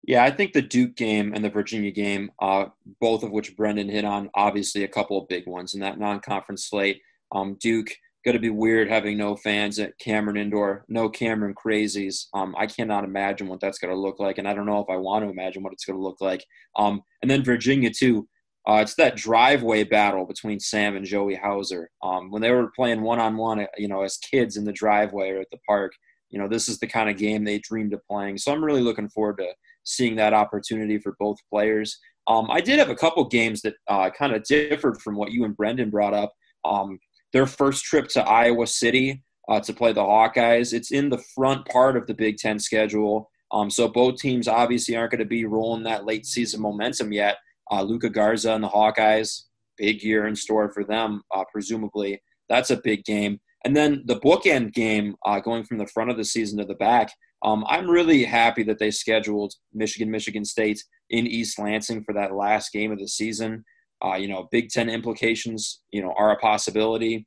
Yeah, I think the Duke game and the Virginia game, uh, both of which Brendan hit on, obviously a couple of big ones in that non conference slate. Um, Duke – going to be weird having no fans at Cameron Indoor, no Cameron crazies. Um, I cannot imagine what that's going to look like, and I don't know if I want to imagine what it's going to look like. Um, and then Virginia too. Uh, it's that driveway battle between Sam and Joey Hauser. Um, when they were playing one on one, you know, as kids in the driveway or at the park, you know, this is the kind of game they dreamed of playing. So I'm really looking forward to seeing that opportunity for both players. Um, I did have a couple games that uh, kind of differed from what you and Brendan brought up. Um, their first trip to Iowa City uh, to play the Hawkeyes. It's in the front part of the Big Ten schedule. Um, so both teams obviously aren't going to be rolling that late season momentum yet. Uh, Luka Garza and the Hawkeyes, big year in store for them, uh, presumably. That's a big game. And then the bookend game, uh, going from the front of the season to the back. Um, I'm really happy that they scheduled Michigan, Michigan State in East Lansing for that last game of the season. Uh, you know, Big Ten implications, you know, are a possibility.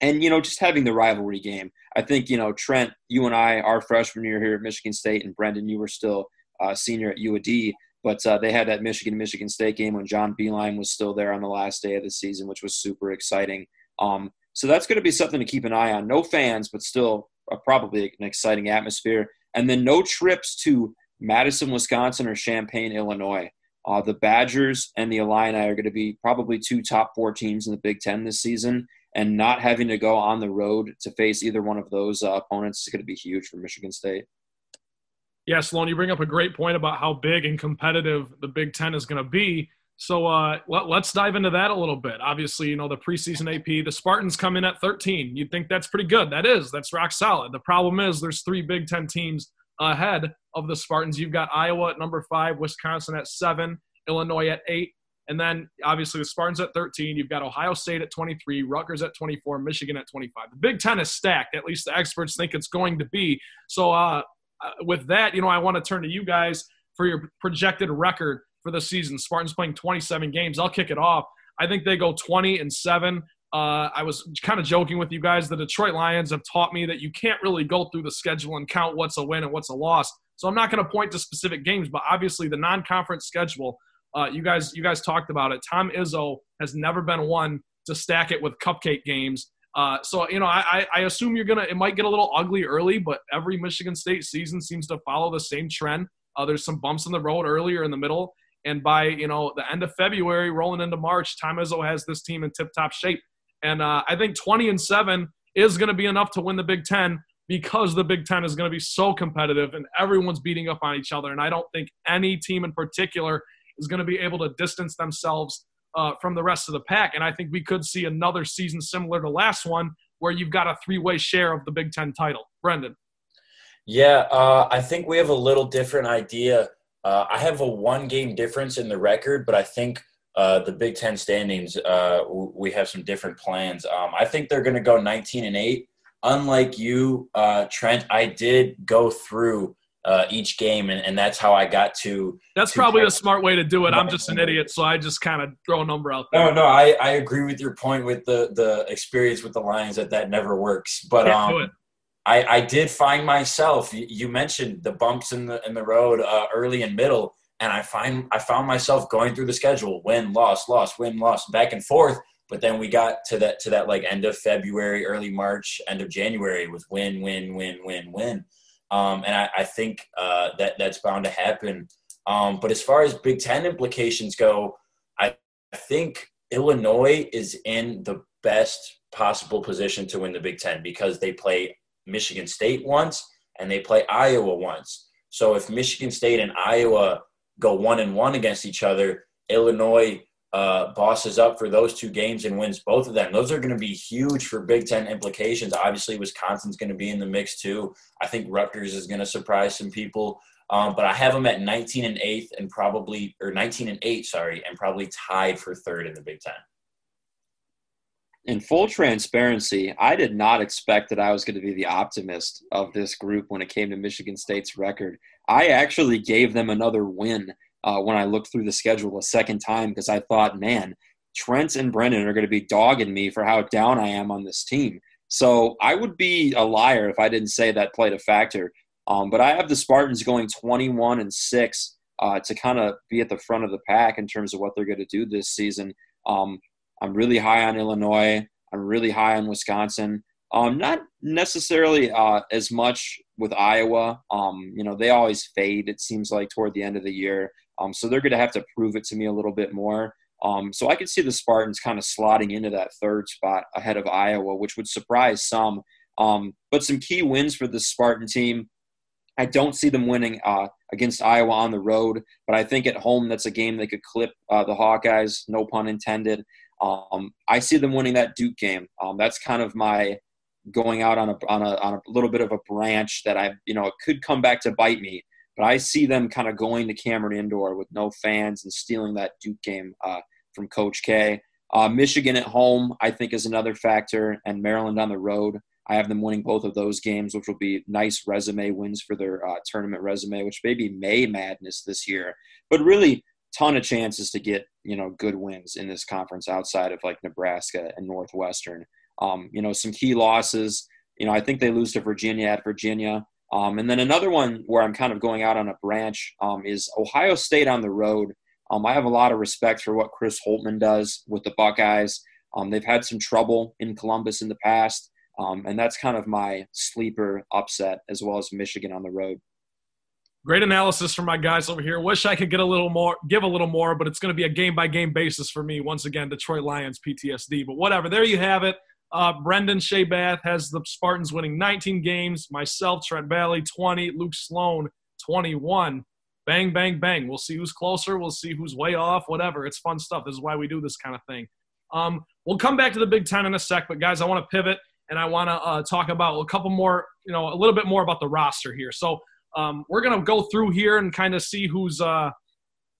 and you know just having the rivalry game. I think you know Trent, you and I, our freshman year here at Michigan State, and Brendan, you were still uh, senior at U of D. But uh, they had that Michigan Michigan State game when John Beilein was still there on the last day of the season, which was super exciting. Um, so that's going to be something to keep an eye on. No fans, but still uh, probably an exciting atmosphere. And then no trips to Madison, Wisconsin, or Champaign, Illinois. Uh, the Badgers and the Illini are going to be probably two top four teams in the Big Ten this season, and not having to go on the road to face either one of those uh, opponents is going to be huge for Michigan State. Yeah, Sloan, you bring up a great point about how big and competitive the Big Ten is going to be. So uh, let, us dive into that a little bit. Obviously, you know, the preseason AP, the Spartans come in at 13. You'd think that's pretty good. That is, that's rock solid. The problem is there's three Big Ten teams ahead of the Spartans. You've got Iowa at number five, Wisconsin at seven, Illinois at eight, and then obviously the Spartans at 13. You've got Ohio State at 23, Rutgers at 24, Michigan at 25. The Big Ten is stacked. At least the experts think it's going to be. So uh, uh with that, you know, I want to turn to you guys for your projected record for the season. Spartans playing 27 games. I'll kick it off. I think they go 20 and seven. Uh, I was kind of joking with you guys. The Detroit Lions have taught me that you can't really go through the schedule and count what's a win and what's a loss. So I'm not going to point to specific games, but obviously the non-conference schedule. Uh, you guys, you guys talked about it. Tom Izzo has never been one to stack it with cupcake games. Uh, so you know, I, I assume you're gonna. It might get a little ugly early, but every Michigan State season seems to follow the same trend. Uh, there's some bumps in the road earlier in the middle, and by you know the end of February, rolling into March, Tom Izzo has this team in tip-top shape. And uh, I think 20 and seven is going to be enough to win the Big Ten because the Big Ten is going to be so competitive and everyone's beating up on each other. And I don't think any team in particular is going to be able to distance themselves uh, from the rest of the pack. And I think we could see another season similar to last one where you've got a three-way share of the Big Ten title. Brendan. Yeah, uh, I think we have a little different idea. Uh, I have a one-game difference in the record, but I think uh, the Big Ten standings, uh, we have some different plans. Um, I think they're going to go 19 and eight. Unlike you, uh, Trent, I did go through uh, each game, and, and that's how I got to. That's to probably a smart way to do it. I'm just an *laughs* idiot, so I just kind of throw a number out there. No, no, I, I agree with your point with the the experience with the Lions that that never works. But um, I I did find myself. You mentioned the bumps in the in the road uh, early and middle and I find I found myself going through the schedule, win, loss, loss, win, loss, back and forth. But then we got to that to that like end of February, early March, end of January with win, win, win, win, win. Um, and I, I think uh, that that's bound to happen. Um, but as far as Big Ten implications go, I think Illinois is in the best possible position to win the Big Ten because they play Michigan State once and they play Iowa once. So if Michigan State and Iowa go one and one against each other. Illinois uh, bosses up for those two games and wins both of them. Those are going to be huge for Big Ten implications. Obviously, Wisconsin's going to be in the mix too. I think Rutgers is going to surprise some people. Um, but I have them at 19 and eighth and probably, or 19 and eight, sorry, and probably tied for third in the Big Ten. In full transparency, I did not expect that I was going to be the optimist of this group when it came to Michigan State's record. I actually gave them another win uh, when I looked through the schedule a second time because I thought, man, Trent and Brendan are going to be dogging me for how down I am on this team. So I would be a liar if I didn't say that played a factor. Um, but I have the Spartans going 21 and six uh, to kind of be at the front of the pack in terms of what they're going to do this season. Um, I'm really high on Illinois. I'm really high on Wisconsin. Um, not necessarily uh, as much with Iowa. Um, you know, they always fade. It seems like toward the end of the year. Um, so they're going to have to prove it to me a little bit more. Um, so I could see the Spartans kind of slotting into that third spot ahead of Iowa, which would surprise some. Um, but some key wins for the Spartan team. I don't see them winning uh, against Iowa on the road, but I think at home that's a game they could clip uh, the Hawkeyes, no pun intended. Um, I see them winning that Duke game. Um, that's kind of my going out on a on a on a little bit of a branch that I you know it could come back to bite me. But I see them kind of going to Cameron Indoor with no fans and stealing that Duke game uh, from Coach K. Uh, Michigan at home, I think, is another factor, and Maryland on the road. I have them winning both of those games, which will be nice resume wins for their uh, tournament resume, which may be May Madness this year. But really, ton of chances to get you know good wins in this conference outside of like Nebraska and Northwestern. Um, you know, some key losses. You know, I think they lose to Virginia at Virginia. Um, and then another one where I'm kind of going out on a branch um, is Ohio State on the road. Um, I have a lot of respect for what Chris Holtmann does with the Buckeyes. Um, they've had some trouble in Columbus in the past, um, and that's kind of my sleeper upset as well as Michigan on the road. Great analysis from my guys over here. Wish I could get a little more, give a little more, but it's going to be a game by game basis for me. Once again, Detroit Lions PTSD. But whatever. There you have it. Uh, Brendan Bath has the Spartans winning 19 games. Myself, Trent Valley, 20. Luke Sloan, 21. Bang, bang, bang. We'll see who's closer. We'll see who's way off. Whatever. It's fun stuff. This is why we do this kind of thing. Um, we'll come back to the Big Ten in a sec, but guys, I want to pivot and I want to uh, talk about a couple more, you know, a little bit more about the roster here. So um, we're going to go through here and kind of see who's uh,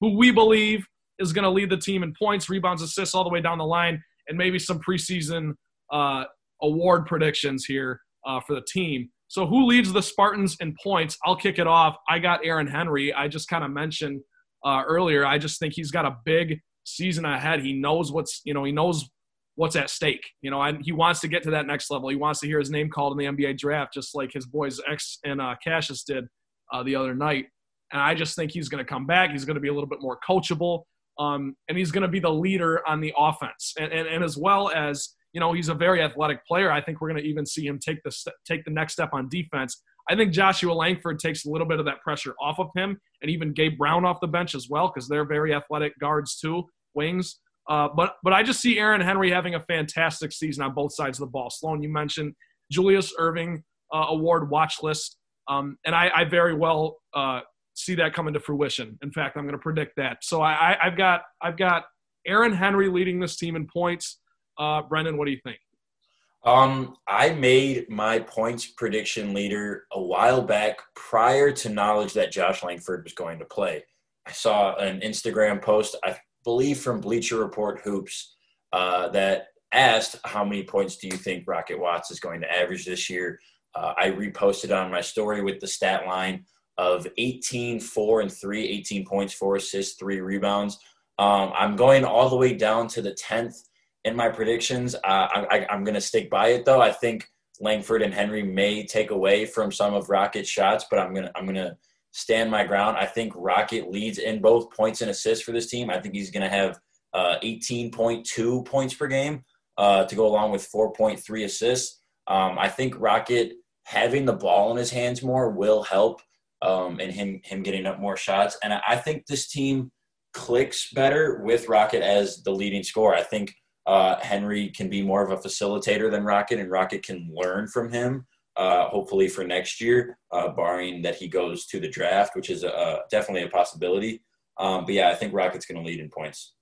who we believe is going to lead the team in points, rebounds, assists, all the way down the line, and maybe some preseason uh, award predictions here uh, for the team. So, who leads the Spartans in points? I'll kick it off. I got Aaron Henry. I just kind of mentioned uh, earlier. I just think he's got a big season ahead. He knows what's you know he knows what's at stake. You know, and he wants to get to that next level. He wants to hear his name called in the NBA draft, just like his boys X and uh, Cassius did uh, the other night. And I just think he's going to come back. He's going to be a little bit more coachable, um, and he's going to be the leader on the offense, and, and and as well as you know he's a very athletic player. I think we're going to even see him take the st- take the next step on defense. I think Joshua Langford takes a little bit of that pressure off of him, and even Gabe Brown off the bench as well because they're very athletic guards too, wings. Uh, but but I just see Aaron Henry having a fantastic season on both sides of the ball. Sloan, you mentioned Julius Erving uh, award watch list, um, and I, I, very well uh, see that coming to fruition. In fact, I'm going to predict that. So I, have got I've got Aaron Henry leading this team in points. Uh, Brendan, what do you think? Um, I made my points prediction leader a while back prior to knowledge that Josh Langford was going to play. I saw an Instagram post, I believe from Bleacher Report Hoops, uh, that asked how many points do you think Rocket Watts is going to average this year. Uh, I reposted on my story with the stat line of 18, 4, and 3, 18 points, 4 assists, 3 rebounds. Um, I'm going all the way down to the 10th in my predictions. Uh, I, am going to stick by it, though. I think Langford and Henry may take away from some of Rocket's shots, but I'm going to I'm going to stand my ground. I think Rocket leads in both points and assists for this team. I think he's going to have uh, 18.2 points per game uh, to go along with 4.3 assists. Um, I think Rocket having the ball in his hands more will help um, in him him getting up more shots. And I, I think this team clicks better with Rocket as the leading scorer. I think uh, Henry can be more of a facilitator than Rocket, and Rocket can learn from him. Uh, hopefully for next year, uh, barring that he goes to the draft, which is a, definitely a possibility. Um, but yeah, I think Rocket's going to lead in points.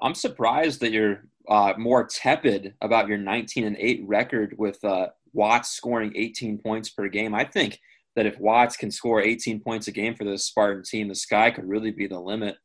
I'm surprised that you're uh, more tepid about your 19 and 8 record with uh, Watts scoring 18 points per game. I think that if Watts can score 18 points a game for this Spartan team, the sky could really be the limit.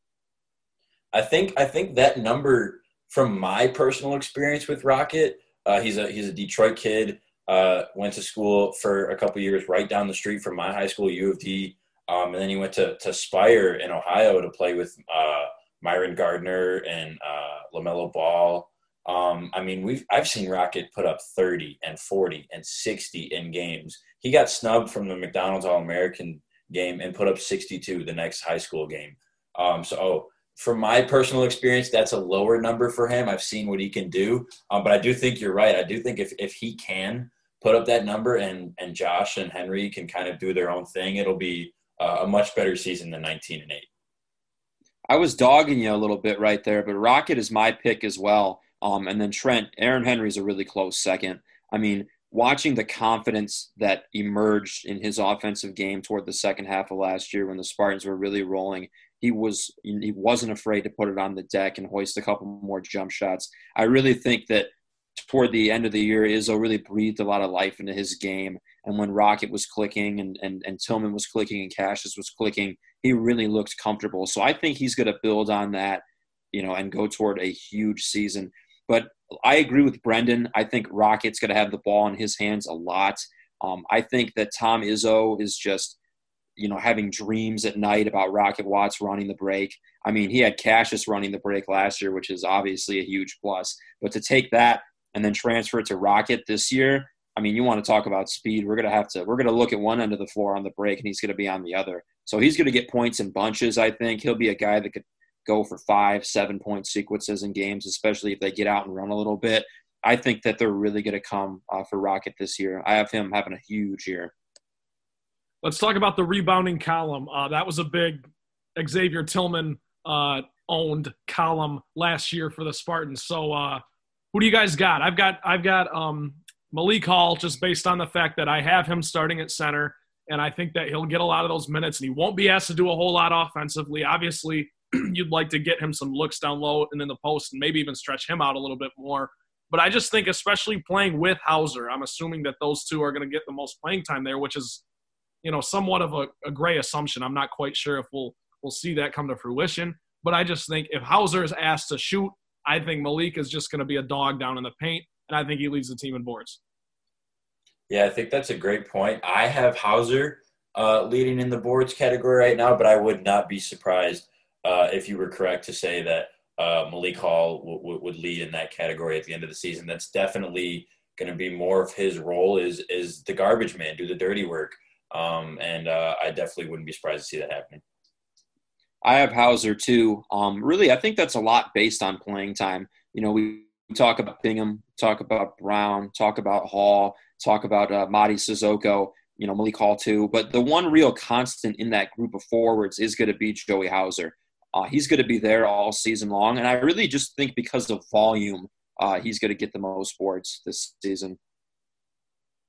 I think I think that number from my personal experience with Rocket, uh, he's a he's a Detroit kid. Uh, went to school for a couple years right down the street from my high school, U of D, um, and then he went to to Spire in Ohio to play with uh, Myron Gardner and uh, LaMelo Ball. Um, I mean, we've I've seen Rocket put up 30 and 40 and 60 in games. He got snubbed from the McDonald's All American game and put up 62 the next high school game. Um, so, oh, from my personal experience, that's a lower number for him. I've seen what he can do, um, but I do think you're right. I do think if if he can put up that number and and Josh and Henry can kind of do their own thing, it'll be uh, a much better season than 19 and 8. I was dogging you a little bit right there, but Rocket is my pick as well. Um, and then Trent, Aaron Henry's a really close second. I mean, watching the confidence that emerged in his offensive game toward the second half of last year when the Spartans were really rolling, he was he wasn't afraid to put it on the deck and hoist a couple more jump shots. I really think that toward the end of the year, Izzo really breathed a lot of life into his game. And when Rocket was clicking and, and, and Tillman was clicking and Cassius was clicking, he really looked comfortable. So I think he's going to build on that, you know, and go toward a huge season. But I agree with Brendan. I think Rocket's going to have the ball in his hands a lot. Um, I think that Tom Izzo is just you know, having dreams at night about Rocket Watts running the break. I mean, he had Cassius running the break last year, which is obviously a huge plus. But to take that and then transfer it to Rocket this year, I mean, you want to talk about speed. We're gonna have to. We're gonna look at one end of the floor on the break, and he's gonna be on the other. So he's gonna get points in bunches. I think he'll be a guy that could go for five, seven point sequences in games, especially if they get out and run a little bit. I think that they're really going to come uh, for Rocket this year. I have him having a huge year. Let's talk about the rebounding column. Uh, that was a big Xavier Tillman uh, owned column last year for the Spartans. So, uh, who do you guys got? I've got I've got um, Malik Hall just based on the fact that I have him starting at center, and I think that he'll get a lot of those minutes, and he won't be asked to do a whole lot offensively. Obviously, *clears throat* you'd like to get him some looks down low and in the post, and maybe even stretch him out a little bit more. But I just think, especially playing with Hauser, I'm assuming that those two are going to get the most playing time there, which is, you know, somewhat of a, a gray assumption. I'm not quite sure if we'll we'll see that come to fruition. But I just think if Hauser is asked to shoot, I think Malik is just going to be a dog down in the paint, and I think he leads the team in boards. Yeah, I think that's a great point. I have Hauser uh, leading in the boards category right now, but I would not be surprised uh, if you were correct to say that uh, Malik Hall w- w- would lead in that category at the end of the season. That's definitely going to be more of his role is is the garbage man, do the dirty work, um, and uh, I definitely wouldn't be surprised to see that happening. I have Hauser too. Um, really, I think that's a lot based on playing time. You know, we talk about Bingham, talk about Brown, talk about Hall, talk about uh, Mady Sissoko, you know, Malik Hall too. But the one real constant in that group of forwards is going to be Joey Hauser. Uh, he's going to be there all season long, and I really just think because of volume, uh, he's going to get the most boards this season.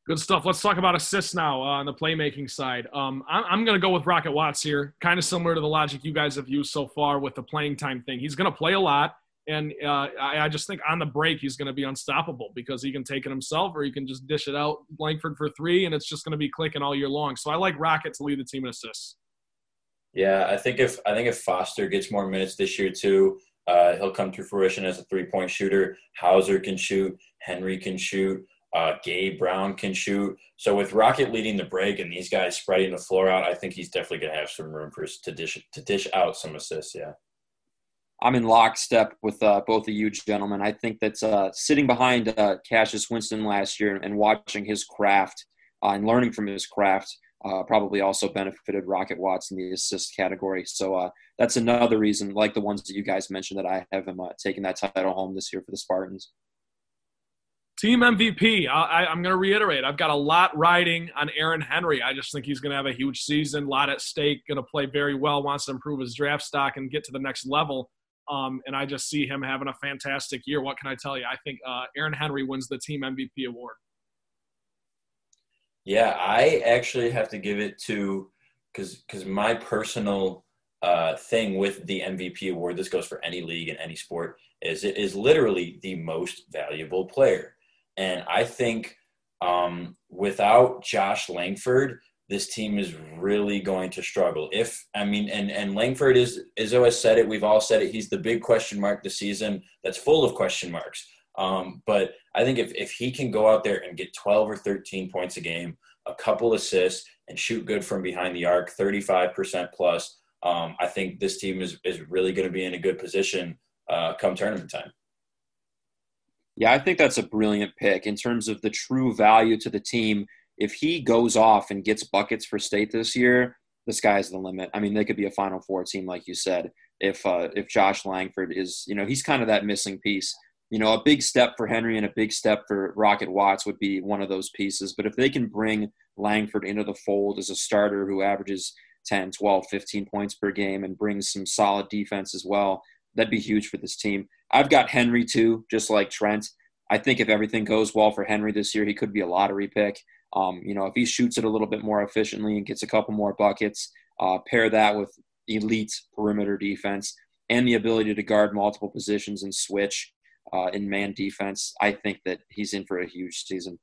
Good stuff. Let's talk about assists now uh, on the playmaking side. Um, I'm, I'm going to go with Rocket Watts here, kind of similar to the logic you guys have used so far with the playing time thing. He's going to play a lot, and uh, I, I, just think on the break he's going to be unstoppable because he can take it himself or he can just dish it out Langford for three, and it's just going to be clicking all year long. So I like Rocket to lead the team in assists. Yeah, I think if I think if Foster gets more minutes this year too, uh, he'll come to fruition as a three point shooter. Hauser can shoot, Henry can shoot, uh, Gabe Brown can shoot. So with Rocket leading the break and these guys spreading the floor out, I think he's definitely going to have some room for to dish to dish out some assists. Yeah. I'm in lockstep with uh, both of you gentlemen. I think that uh, sitting behind uh, Cassius Winston last year and watching his craft uh, and learning from his craft uh, probably also benefited Rocket Watts in the assist category. So uh, that's another reason, like the ones that you guys mentioned, that I have him uh, taking that title home this year for the Spartans. Team MVP. I, am going to reiterate. I've got a lot riding on Aaron Henry. I just think he's going to have a huge season, lot at stake, going to play very well, wants to improve his draft stock and get to the next level. Um, and I just see him having a fantastic year. What can I tell you? I think uh, Aaron Henry wins the Team MVP award. Yeah, I actually have to give it to because because my personal uh, thing with the MVP award, this goes for any league and any sport, is it is literally the most valuable player, and I think um, without Josh Langford, this team is really going to struggle. If I mean, and and Langford is is always said it. We've all said it. He's the big question mark this season. That's full of question marks. Um, but I think if, if he can go out there and get 12 or 13 points a game, a couple assists, and shoot good from behind the arc, 35% plus, um, I think this team is, is really going to be in a good position uh, come tournament time. Yeah, I think that's a brilliant pick in terms of the true value to the team. If he goes off and gets buckets for state this year, the sky's the limit. I mean, they could be a Final Four team, like you said. If uh, if Josh Langford is, you know, he's kind of that missing piece you know, a big step for Henry and a big step for Rocket Watts would be one of those pieces. But if they can bring Langford into the fold as a starter who averages 10, 12, 15 points per game and brings some solid defense as well, that'd be huge for this team. I've got Henry too, just like Trent. I think if everything goes well for Henry this year, he could be a lottery pick. Um, you know, if he shoots it a little bit more efficiently and gets a couple more buckets, uh, pair that with elite perimeter defense and the ability to guard multiple positions and switch, uh, in man defense. I think that he's in for a huge season.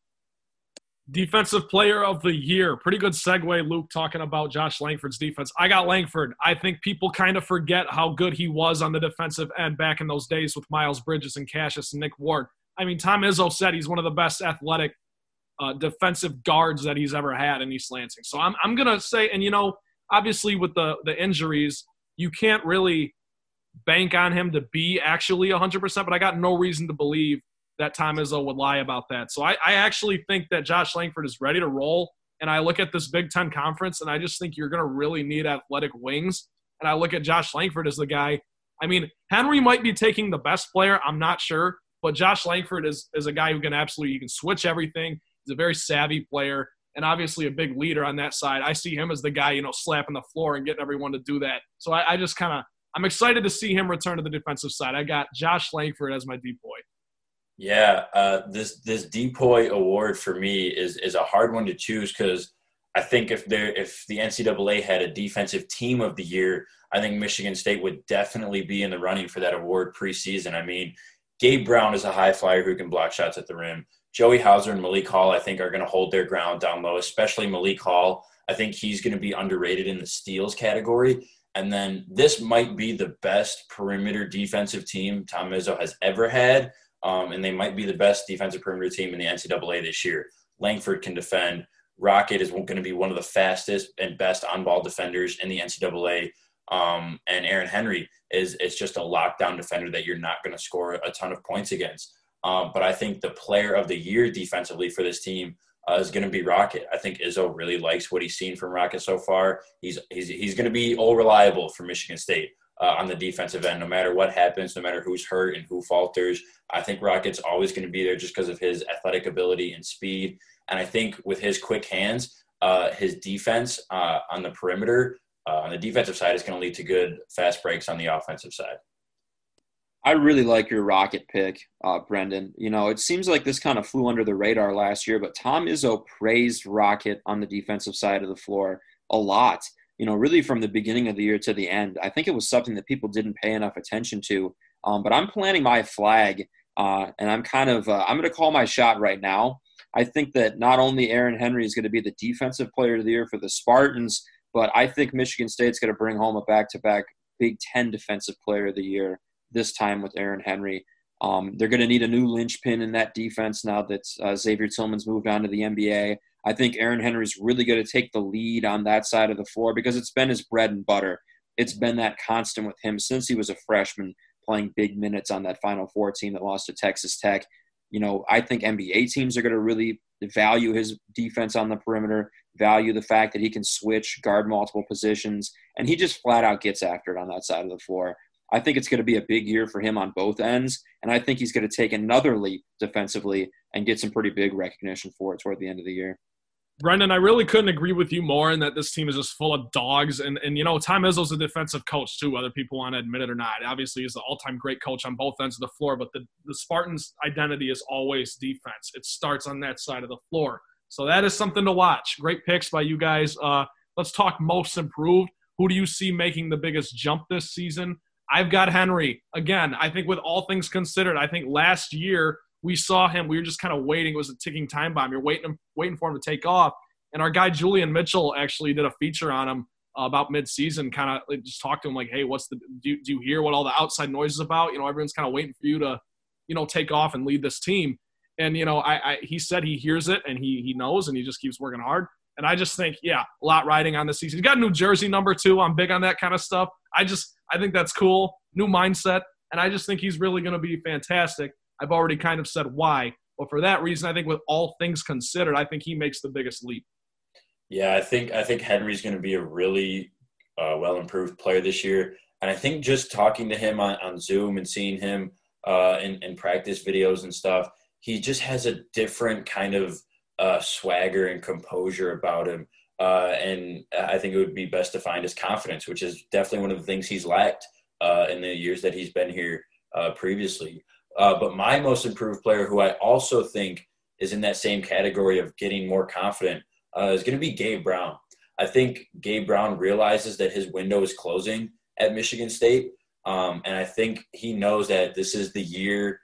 Defensive player of the year. Pretty good segue, Luke, talking about Josh Langford's defense. I got Langford. I think people kind of forget how good he was on the defensive end back in those days with Miles Bridges and Cassius and Nick Ward. I mean, Tom Izzo said he's one of the best athletic uh, defensive guards that he's ever had in East Lansing. So I'm, I'm going to say, and you know, obviously with the the injuries, you can't really bank on him to be actually 100%. But I got no reason to believe that Tom Izzo would lie about that. So I, I actually think that Josh Langford is ready to roll. And I look at this Big Ten conference, and I just think you're going to really need athletic wings. And I look at Josh Langford as the guy. I mean, Henry might be taking the best player. I'm not sure. But Josh Langford is, is a guy who can absolutely you can switch everything. He's a very savvy player and obviously a big leader on that side. I see him as the guy, you know, slapping the floor and getting everyone to do that. So I, I just kind of I'm excited to see him return to the defensive side. I got Josh Langford as my DPOY. Yeah, uh, this this DPOY award for me is is a hard one to choose because I think if there if the NCAA had a defensive team of the year, I think Michigan State would definitely be in the running for that award preseason. I mean, Gabe Brown is a high flyer who can block shots at the rim. Joey Hauser and Malik Hall, I think, are going to hold their ground down low, especially Malik Hall. I think he's going to be underrated in the steals category. And then this might be the best perimeter defensive team Tom Izzo has ever had. Um, and they might be the best defensive perimeter team in the NCAA this year. Langford can defend. Rocket is going to be one of the fastest and best on ball defenders in the NCAA. Um, and Aaron Henry is, is just a lockdown defender that you're not going to score a ton of points against. Um, but I think the player of the year defensively for this team uh, is going to be Rocket. I think Izzo really likes what he's seen from Rocket so far. He's he's he's going to be all reliable for Michigan State uh, on the defensive end, no matter what happens, no matter who's hurt and who falters. I think Rocket's always going to be there just because of his athletic ability and speed. And I think with his quick hands, uh, his defense uh, on the perimeter, uh, on the defensive side, is going to lead to good fast breaks on the offensive side. I really like your Rocket pick, uh, Brendan. You know, it seems like this kind of flew under the radar last year, but Tom Izzo praised Rocket on the defensive side of the floor a lot. You know, really from the beginning of the year to the end. I think it was something that people didn't pay enough attention to. Um, but I'm planting my flag, uh, and I'm kind of uh, I'm going to call my shot right now. I think that not only Aaron Henry is going to be the defensive player of the year for the Spartans, but I think Michigan State's going to bring home a back-to-back Big Ten defensive player of the year this time with Aaron Henry. Um, they're going to need a new linchpin in that defense now that uh, Xavier Tillman's moved on to the NBA. I think Aaron Henry's really going to take the lead on that side of the floor because it's been his bread and butter. It's been that constant with him since he was a freshman playing big minutes on that Final Four team that lost to Texas Tech. You know, I think NBA teams are going to really value his defense on the perimeter, value the fact that he can switch, guard multiple positions, and he just flat out gets after it on that side of the floor. I think it's going to be a big year for him on both ends, and I think he's going to take another leap defensively and get some pretty big recognition for it toward the end of the year. Brendan, I really couldn't agree with you more in that this team is just full of dogs. And, and you know, Tom Izzo's a defensive coach, too, whether people want to admit it or not. Obviously, he's an all time great coach on both ends of the floor, but the, the Spartans' identity is always defense. It starts on that side of the floor. So that is something to watch. Great picks by you guys. Uh, let's talk most improved. Who do you see making the biggest jump this season? I've got Henry. Again, I think with all things considered, I think last year we saw him. We were just kind of waiting. It was a ticking time bomb. You're waiting, waiting for him to take off. And our guy Julian Mitchell actually did a feature on him uh, about mid-season. Kind of just talked to him like, "Hey, what's the? Do, do you hear what all the outside noise is about? You know, everyone's kind of waiting for you to, you know, take off and lead this team." And you know, I, I he said he hears it and he he knows and he just keeps working hard. And I just think, yeah, a lot riding on the season. He's got New Jersey number two. I'm big on that kind of stuff. I just I think that's cool, new mindset, and I just think he's really going to be fantastic. I've already kind of said why, but for that reason, I think with all things considered, I think he makes the biggest leap. Yeah, I think I think Henry's going to be a really uh, well improved player this year, and I think just talking to him on, on Zoom and seeing him uh, in, in practice videos and stuff, he just has a different kind of uh, swagger and composure about him. Uh, and I think it would be best to find his confidence, which is definitely one of the things he's lacked uh, in the years that he's been here uh, previously. Uh, but my most improved player, who I also think is in that same category of getting more confident, uh, is going to be Gabe Brown. I think Gabe Brown realizes that his window is closing at Michigan State, um, and I think he knows that this is the year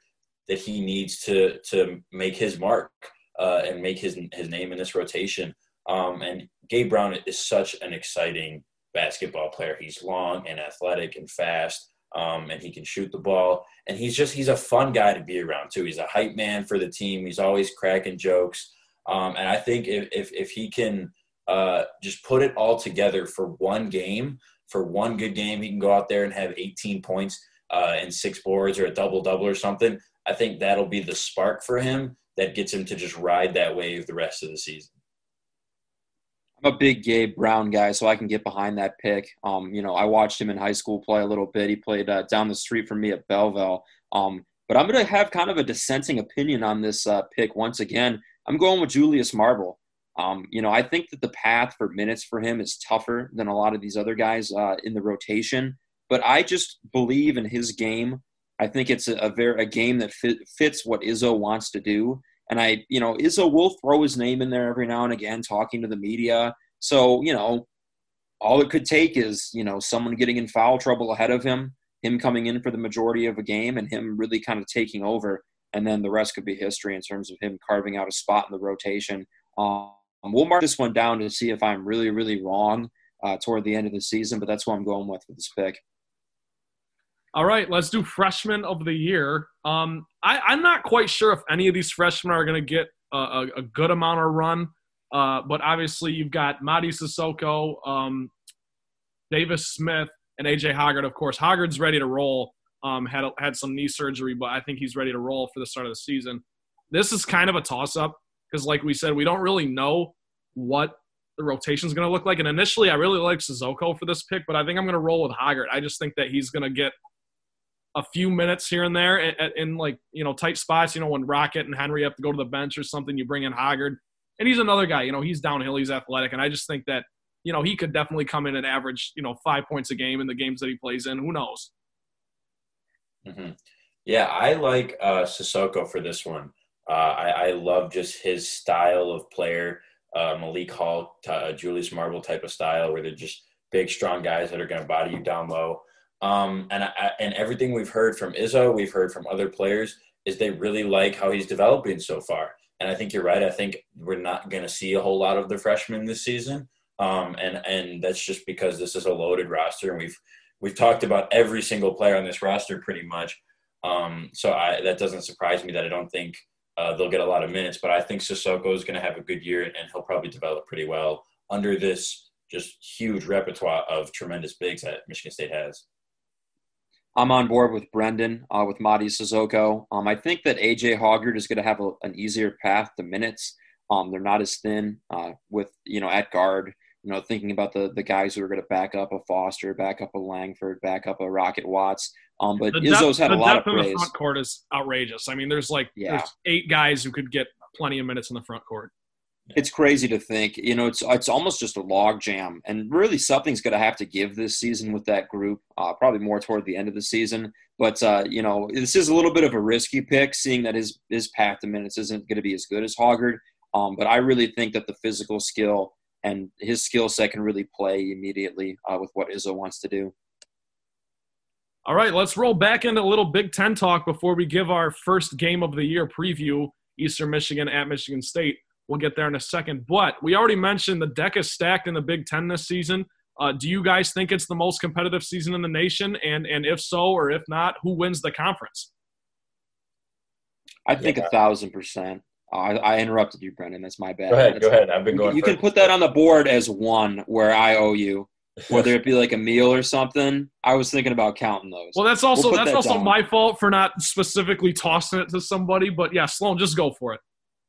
that he needs to to make his mark uh, and make his his name in this rotation. Um, and Gabe Brown is such an exciting basketball player. He's long and athletic and fast, um, and he can shoot the ball. And he's just he's a fun guy to be around too. He's a hype man for the team. He's always cracking jokes. Um, and I think if, if if he can uh, just put it all together for one game. For one good game, he can go out there and have 18 points uh, and six boards or a double double or something. I think that'll be the spark for him that gets him to just ride that wave the rest of the season. A big Gabe Brown guy, so I can get behind that pick. Um, you know, I watched him in high school play a little bit. He played uh, down the street from me at Belleville. Um, but I'm going to have kind of a dissenting opinion on this uh, pick once again. I'm going with Julius Marble. Um, you know, I think that the path for minutes for him is tougher than a lot of these other guys uh, in the rotation. But I just believe in his game. I think it's a, a very a game that fit, fits what Izzo wants to do. And I, you know, Izzo will throw his name in there every now and again, talking to the media. So, you know, all it could take is, you know, someone getting in foul trouble ahead of him, him coming in for the majority of a game, and him really kind of taking over. And then the rest could be history in terms of him carving out a spot in the rotation. Um, we'll mark this one down to see if I'm really, really wrong uh, toward the end of the season, but that's what I'm going with with this pick. All right, let's do freshman of the year. Um, I, am not quite sure if any of these freshmen are going to get a, a, a, good amount of run, uh, but obviously you've got Mady Sissoko, um, Davis Smith, and AJ Hoggard. Of course, Hoggard's ready to roll. Um, had had some knee surgery, but I think he's ready to roll for the start of the season. This is kind of a toss up because, like we said, we don't really know what the rotation is going to look like. And initially, I really like Sissoko for this pick, but I think I'm going to roll with Hoggard. I just think that he's going to get a few minutes here and there in, in, like you know tight spots. You know when Rocket and Henry have to go to the bench or something, you bring in Hoggard, and he's another guy. You know he's downhill, he's athletic, and I just think that you know he could definitely come in and average you know five points a game in the games that he plays in. Who knows? Mm-hmm. Yeah, I like uh, Sissoko for this one. Uh, I, I, love just his style of player, uh, Malik Hall, uh, Julius Marble type of style, where they're just big, strong guys that are going to body you down low. Um, and I, and everything we've heard from Izzo, we've heard from other players, is they really like how he's developing so far. And I think you're right. I think we're not going to see a whole lot of the freshmen this season, um, and and that's just because this is a loaded roster, and we've we've talked about every single player on this roster pretty much. Um, so I, that doesn't surprise me that I don't think uh, they'll get a lot of minutes, but I think Sissoko is going to have a good year, and he'll probably develop pretty well under this just huge repertoire of tremendous bigs that Michigan State has. I'm on board with Brendan uh, with Mady Sissoko. Um, I think that AJ Hoggard is going to have a, an easier path to minutes. Um, they're not as thin uh, with you know at guard. You know, thinking about the the guys who are going to back up a Foster, back up a Langford, back up a Rocket Watts. Um, but the Izzo's had a lot of praise. The front court is outrageous. I mean, there's like yeah. there's eight guys who could get plenty of minutes in the front court. It's crazy to think, you know, it's it's almost just a log jam, and really something's going to have to give this season with that group. Uh, probably more toward the end of the season, but uh, you know, this is a little bit of a risky pick, seeing that his his path to minutes isn't going to be as good as Hoggard. Um, but I really think that the physical skill and his skill set can really play immediately uh, with what Izzo wants to do. All right, let's roll back into a little Big Ten talk before we give our first game of the year preview: Eastern Michigan at Michigan State. We'll get there in a second. But we already mentioned the deck is stacked in the Big Ten this season. Uh, do you guys think it's the most competitive season in the nation? And and if so, or if not, who wins the conference? I think yeah. a thousand percent. I, I, interrupted you, Brendan. That's my bad. Go ahead. That's, go ahead. I've been going. You, can put that on the board as one where I owe you, *laughs* whether it be like a meal or something. I was thinking about counting those. Well, that's also we'll that's that also down. my fault for not specifically tossing it to somebody. But yeah, Sloan, just go for it.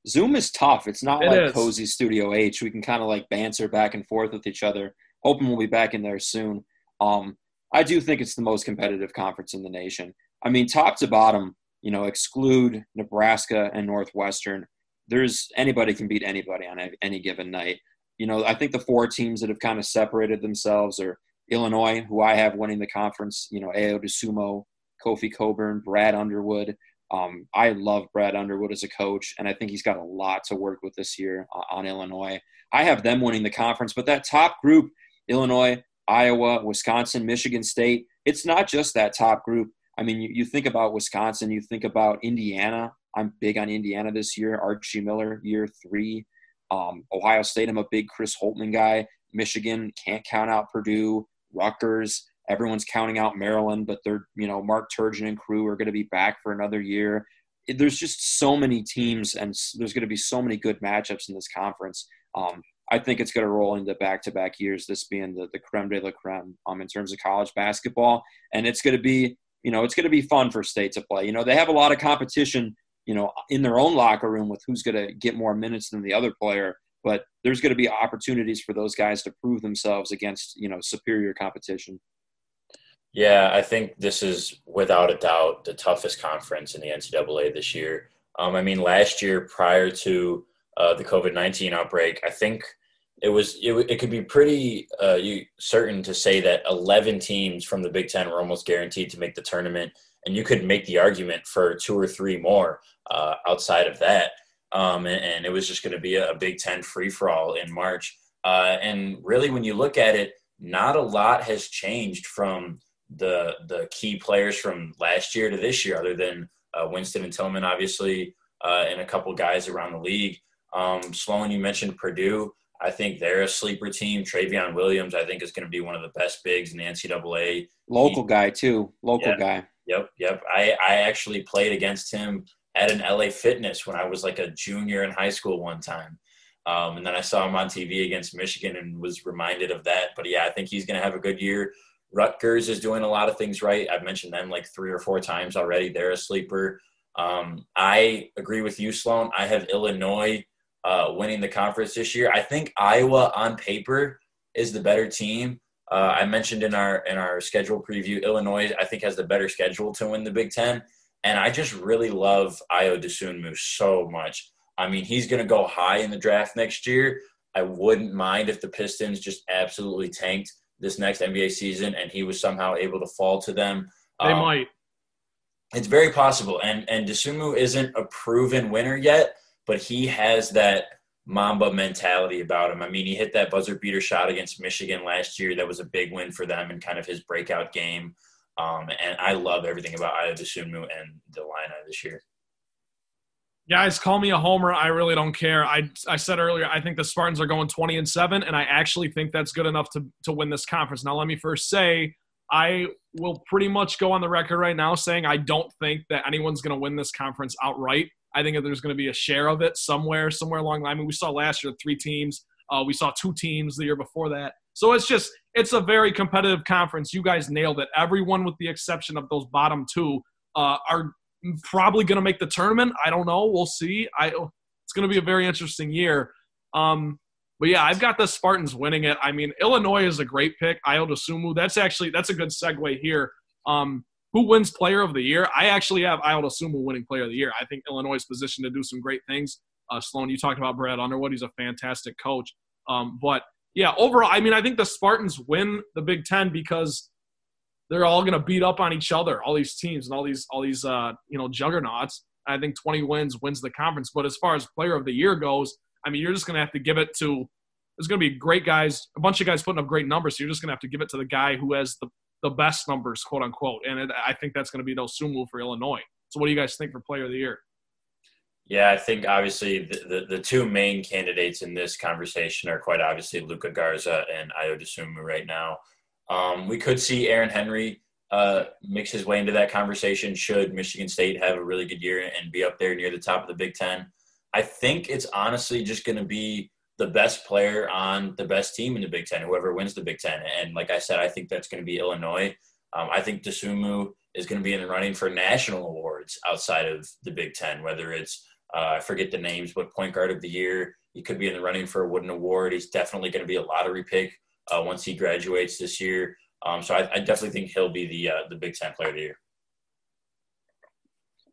Zoom is tough. It's not it like is. Cozy Studio H. We can kind of like banter back and forth with each other. Hoping we'll be back in there soon. Um, I do think it's the most competitive conference in the nation. I mean, top to bottom, you know, exclude Nebraska and Northwestern. There's anybody can beat anybody on any given night. You know, I think the four teams that have kind of separated themselves are Illinois, who I have winning the conference. You know, Ayo Dosunmu, Kofi Cockburn, Brad Underwood. Um, I love Brad Underwood as a coach, and I think he's got a lot to work with this year uh, on Illinois. I have them winning the conference, but that top group Illinois, Iowa, Wisconsin, Michigan State it's not just that top group. I mean, you, you think about Wisconsin, you think about Indiana. I'm big on Indiana this year. Archie Miller, year three. Um, Ohio State, I'm a big Chris Holtmann guy. Michigan, can't count out Purdue. Rutgers, Everyone's counting out Maryland, but they're, you know, Mark Turgeon and crew are going to be back for another year. There's just so many teams, and there's going to be so many good matchups in this conference. Um, I think it's going to roll into back-to-back years. This being the the creme de la creme um, in terms of college basketball, and it's going to be you know it's going to be fun for state to play. You know they have a lot of competition. You know in their own locker room with who's going to get more minutes than the other player. But there's going to be opportunities for those guys to prove themselves against you know superior competition. Yeah, I think this is without a doubt the toughest conference in the NCAA this year. Um, I mean, last year prior to uh, the COVID nineteen outbreak, I think it was it, it could be pretty uh, certain to say that eleven teams from the Big Ten were almost guaranteed to make the tournament, and you could make the argument for two or three more uh, outside of that. Um, and, and, it was just going to be a, a, Big Ten free for all in March. Uh, and really, when you look at it, not a lot has changed from the the key players from last year to this year, other than uh, Winston and Tillman, obviously, uh, and a couple guys around the league. Um, Sloan, you mentioned Purdue. I think they're a sleeper team. Trevion Williams, I think, is going to be one of the best bigs in the NCAA. Local he, guy too. Local yep, guy. Yep, yep. I I actually played against him at an LA Fitness when I was like a junior in high school one time. Um, and then I saw him on TV against Michigan and was reminded of that. But yeah, I think he's going to have a good year. Rutgers is doing a lot of things right. I've mentioned them like three or four times already. They're a sleeper. Um, I agree with you, Sloan. I have Illinois uh, winning the conference this year. I think Iowa on paper is the better team. Uh, I mentioned in our in our schedule preview, Illinois I think has the better schedule to win the Big Ten, and I just really love Ayo Dosunmu so much. I mean, he's going to go high in the draft next year. I wouldn't mind if the Pistons just absolutely tanked this next NBA season and he was somehow able to fall to them. They um, might. It's very possible. And and Dosunmu isn't a proven winner yet, but he has that Mamba mentality about him. I mean, he hit that buzzer beater shot against Michigan last year. That was a big win for them and kind of his breakout game. Um, and I love everything about Ayo Dosunmu and the lineup this year. Guys, call me a homer. I really don't care. I, I said earlier, I think the Spartans are going 20 and 7, and I actually think that's good enough to, to win this conference. Now, let me first say, I will pretty much go on the record right now saying I don't think that anyone's going to win this conference outright. I think that there's going to be a share of it somewhere, somewhere along the line. I mean, we saw last year three teams. Uh, we saw two teams the year before that. So it's just, it's a very competitive conference. You guys nailed it. Everyone, with the exception of those bottom two, uh, are probably going to make the tournament. I don't know. We'll see. I it's going to be a very interesting year. Um, but yeah, I've got the Spartans winning it. I mean, Illinois is a great pick. Ayo Dosunmu. That's actually that's a good segue here. Um, who wins Player of the Year? I actually have Ayo Dosunmu winning Player of the Year. I think Illinois is positioned to do some great things. Uh, Sloan, you talked about Brad Underwood. He's a fantastic coach. Um, but yeah, overall, I mean, I think the Spartans win the Big Ten because they're all going to beat up on each other, all these teams and all these all these uh, you know juggernauts. I think 20 wins wins the conference. But as far as player of the year goes, I mean, you're just going to have to give it to. There's going to be great guys, a bunch of guys putting up great numbers. So you're just going to have to give it to the guy who has the the best numbers, quote unquote. And it, I think that's going to be Dosunmu for Illinois. So what do you guys think for player of the year? Yeah, I think obviously the, the, the, two main candidates in this conversation are quite obviously Luka Garza and Ayo Dosunmu right now. Um, we could see Aaron Henry uh, mix his way into that conversation should Michigan State have a really good year and be up there near the top of the Big Ten. I think it's honestly just going to be the best player on the best team in the Big Ten, whoever wins the Big Ten. And like I said, I think that's going to be Illinois. Um, I think Dosunmu is going to be in the running for national awards outside of the Big Ten, whether it's uh, I forget the names, but point guard of the year. He could be in the running for a Wooden Award. He's definitely going to be a lottery pick uh, once he graduates this year. Um, so I, I, definitely think he'll be the uh, the Big Ten Player of the Year.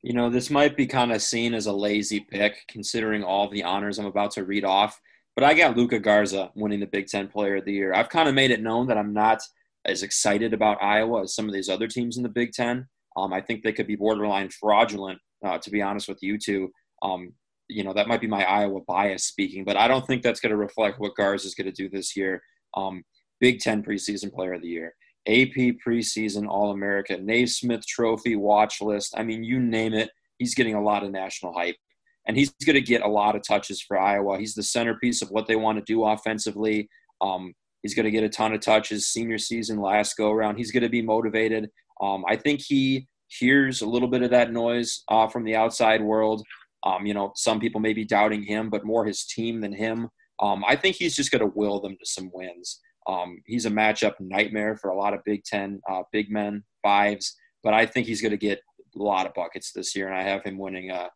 You know, this might be kind of seen as a lazy pick, considering all the honors I'm about to read off. But I got Luka Garza winning the Big Ten Player of the Year. I've kind of made it known that I'm not as excited about Iowa as some of these other teams in the Big Ten. Um, I think they could be borderline fraudulent, uh, to be honest with you two. Um, you know, that might be my Iowa bias speaking, but I don't think that's going to reflect what Garza is going to do this year. Um, Big Ten preseason player of the year, AP preseason All America, Naismith Trophy watch list. I mean, you name it, he's getting a lot of national hype. And he's going to get a lot of touches for Iowa. He's the centerpiece of what they want to do offensively. Um, he's going to get a ton of touches senior season, last go around. He's going to be motivated. Um, I think he hears a little bit of that noise uh, from the outside world. Um, you know, some people may be doubting him, but more his team than him. Um, I think he's just going to will them to some wins. Um, he's a matchup nightmare for a lot of Big Ten uh, big men fives, but I think he's going to get a lot of buckets this year, and I have him winning a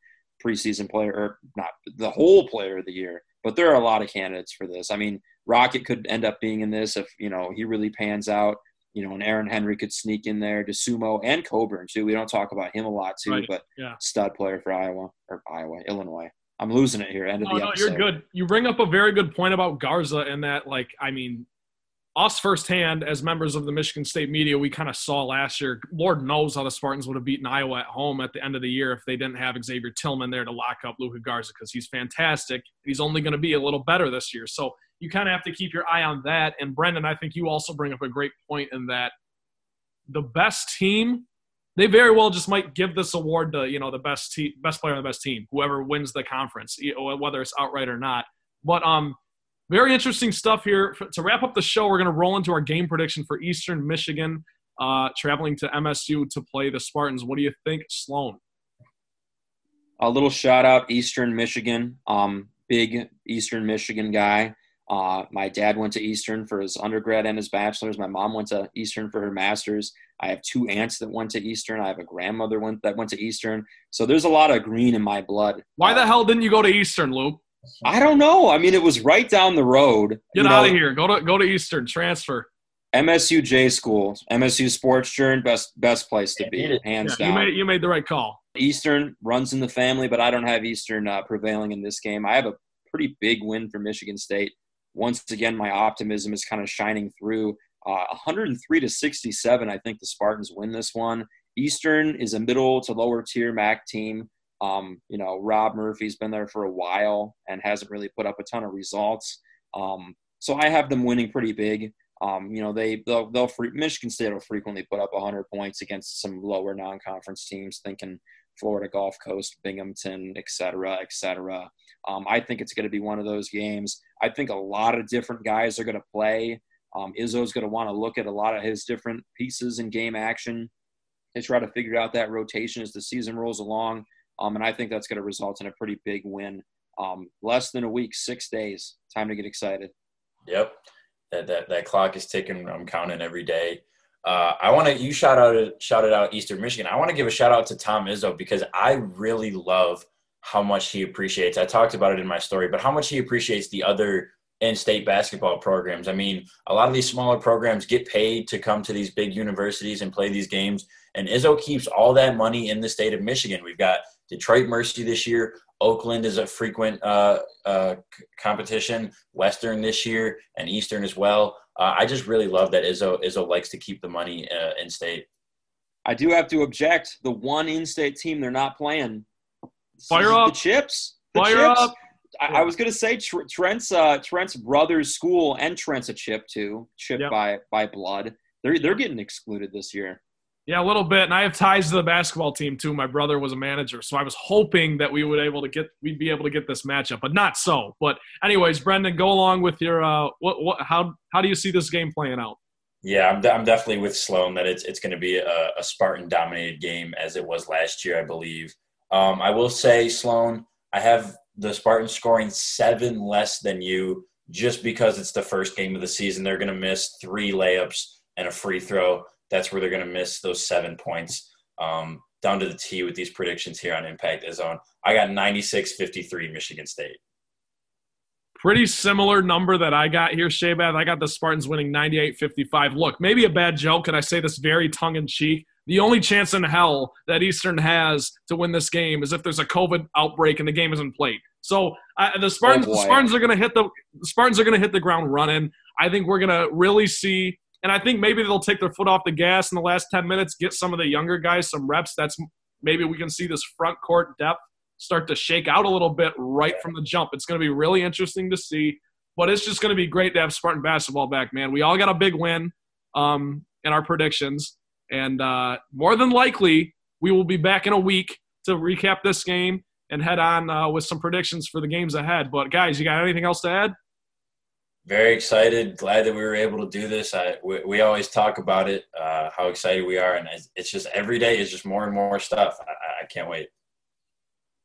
preseason player or not the whole player of the year. But there are a lot of candidates for this. I mean, Rocket could end up being in this if you know he really pans out. You know, and Aaron Henry could sneak in there, Dosunmu and Cockburn too. We don't talk about him a lot too, Right. but Yeah. stud player for Iowa or Iowa, Illinois. I'm losing it here. End of Oh, the no, episode. you're good. You bring up a very good point about Garza and that, like, I mean, us firsthand as members of the Michigan State media, we kind of saw last year. Lord knows how the Spartans would have beaten Iowa at home at the end of the year if they didn't have Xavier Tillman there to lock up Luka Garza because he's fantastic. He's only going to be a little better this year. So you kind of have to keep your eye on that. And Brendan, I think you also bring up a great point in that the best team they very well just might give this award to you know the best team, best player on the best team, whoever wins the conference, whether it's outright or not. But um, very interesting stuff here. To wrap up the show, we're going to roll into our game prediction for Eastern Michigan, uh, traveling to MSU to play the Spartans. What do you think, Sloan? a little shout out Eastern Michigan. Um, big Eastern Michigan guy. Uh, my dad went to Eastern for his undergrad and his bachelor's. My mom went to Eastern for her master's. I have two aunts that went to Eastern. I have a grandmother went, that went to Eastern. So there's a lot of green in my blood. Why the Uh, hell didn't you go to Eastern, Luke? I don't know. I mean, it was right down the road. Get You know, out of here. Go to go to Eastern. Transfer. MSU J School, MSU Sports Journey, best best place to be, hands Yeah, you down. made you made the right call. Eastern runs in the family, but I don't have Eastern uh, prevailing in this game. I have a pretty big win for Michigan State. Once again, my optimism is kind of shining through. Uh, 103 to 67, I think the Spartans win this one. Eastern is a middle to lower tier MAC team. Um, you know, Rob Murphy's been there for a while and hasn't really put up a ton of results. Um, so I have them winning pretty big. Um, you know, they they'll, they'll free, Michigan State will frequently put up 100 points against some lower non-conference teams, thinking Florida Gulf Coast, Binghamton, et cetera, et cetera. Um, I think it's going to be one of those games. I think a lot of different guys are going to play. Um, Izzo's going to want to look at a lot of his different pieces in game action to try to figure out that rotation as the season rolls along. Um, and I think that's going to result in a pretty big win. Um, less than a week, six days. Time to get excited. Yep. That that that clock is ticking. I'm counting every day. Uh, I want to you shout out shouted out Eastern Michigan. I want to give a shout out to Tom Izzo because I really love how much he appreciates. I talked about it in my story, but how much he appreciates the other in-state basketball programs. I mean, a lot of these smaller programs get paid to come to these big universities and play these games, and Izzo keeps all that money in the state of Michigan. We've got Detroit Mercy this year. Oakland is a frequent uh, uh, competition. Western this year and Eastern as well. Uh, I just really love that Izzo Izzo likes to keep the money uh, in state. I do have to object. The one in-state team they're not playing. Fire up the chips. The Fire chips. up. I, I was gonna say Tr- Trent's uh, Trent's brother's school and Trent's a chip too, Chip Yep. by by blood. They're they're getting excluded this year. Yeah, a little bit, and I have ties to the basketball team too. My brother was a manager, so I was hoping that we would able to get we'd be able to get this matchup, but not so. But anyways, Brendan, go along with your uh, what what how how do you see this game playing out? Yeah, I'm, de- I'm definitely with Sloan that it's it's going to be a, a Spartan dominated game as it was last year, I believe. Um, I will say, Sloan, I have the Spartans scoring seven less than you just because it's the first game of the season. They're going to miss three layups and a free throw. That's where they're going to miss those seven points. Um, down to the T with these predictions here on Impact Izzone. I got 96 53 Michigan State. Pretty similar number that I got here, Shabath. I got the Spartans winning 98-55. Look, maybe a bad joke, and I say this very tongue in cheek. The only chance in hell that Eastern has to win this game is if there's a COVID outbreak and the game isn't played. So I the Spartans, Oh, the. Spartans are going to hit the, the Spartans are going to hit the ground running. I think we're going to really see, and I think maybe they'll take their foot off the gas in the last 10 minutes, get some of the younger guys some reps. That's maybe we can see this front court depth start to shake out a little bit right from the jump. It's going to be really interesting to see, but it's just going to be great to have Spartan basketball back, man. We all got a big win um, in our predictions, and uh, more than likely, we will be back in a week to recap this game and head on uh, with some predictions for the games ahead. But guys, you got anything else to add? Very excited glad that we were able to do this I, we, we always talk about it uh, how excited we are and it's, just every day is just more and more stuff I, I can't wait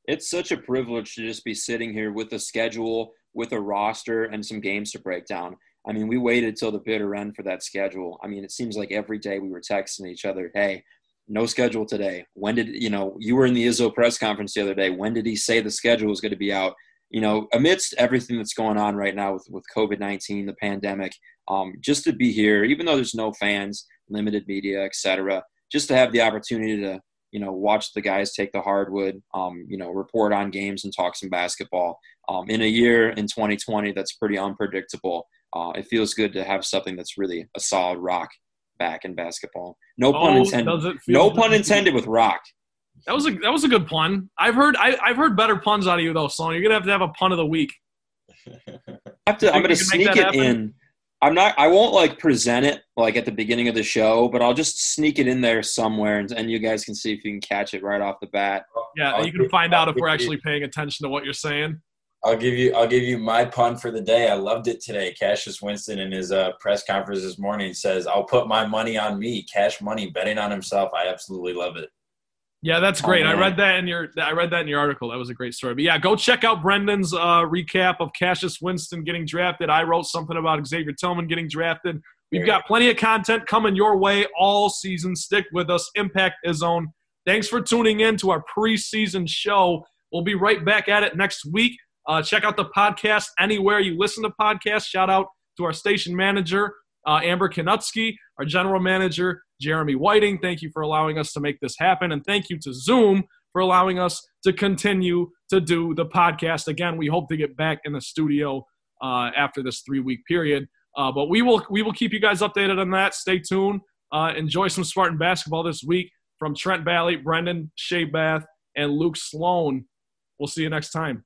It's such a privilege to just be sitting here with a schedule, with a roster and some games to break down. I mean, we waited till the bitter end for that schedule. I mean, it seems like every day we were texting each other, "Hey, no schedule today. When did you know you were in the Izzo press conference the other day? When did he say the schedule was going to be out? You know, amidst everything that's going on right now with with COVID nineteen, the pandemic, um, just to be here, even though there's no fans, limited media, etc., just to have the opportunity to you know watch the guys take the hardwood, um, you know, report on games and talk some basketball. Um, in a year in 2020 that's pretty unpredictable, uh, it feels good to have something that's really a solid rock back in basketball. No pun Oh, intended. does it feel No pun intended with rock. That was a that was a good pun. I've heard I, I've heard better puns out of you though, Sloan. You're gonna have to have a pun of the week. I have to, I'm going to we can make sneak it happen? in. I'm not. I won't like present it like at the beginning of the show, but I'll just sneak it in there somewhere, and, and you guys can see if you can catch it right off the bat. Yeah, I'll you can find out if we're actually paying attention to what you're saying. I'll give you I'll give you my pun for the day. I loved it today. Cassius Winston in his uh, press conference this morning says, "I'll put my money on me, cash money, betting on himself." I absolutely love it. Yeah, that's great. I read that in your I read that in your article. That was a great story. But yeah, go check out Brendan's uh, recap of Cassius Winston getting drafted. I wrote something about Xavier Tillman getting drafted. We've got plenty of content coming your way all season. Stick with us. Impact Izzone. Thanks for tuning in to our preseason show. We'll be right back at it next week. Uh, check out the podcast anywhere you listen to podcasts. Shout out to our station manager, uh, Amber Kanutsky, our general manager, Jeremy Whiting. Thank you for allowing us to make this happen. And thank you to Zoom for allowing us to continue to do the podcast. Again, we hope to get back in the studio uh, after this three week period. Uh, but we will we will keep you guys updated on that. Stay tuned. Uh, enjoy some Spartan basketball this week from Trent Valley, Brendan Shea Bath, and Luke Sloan. We'll see you next time.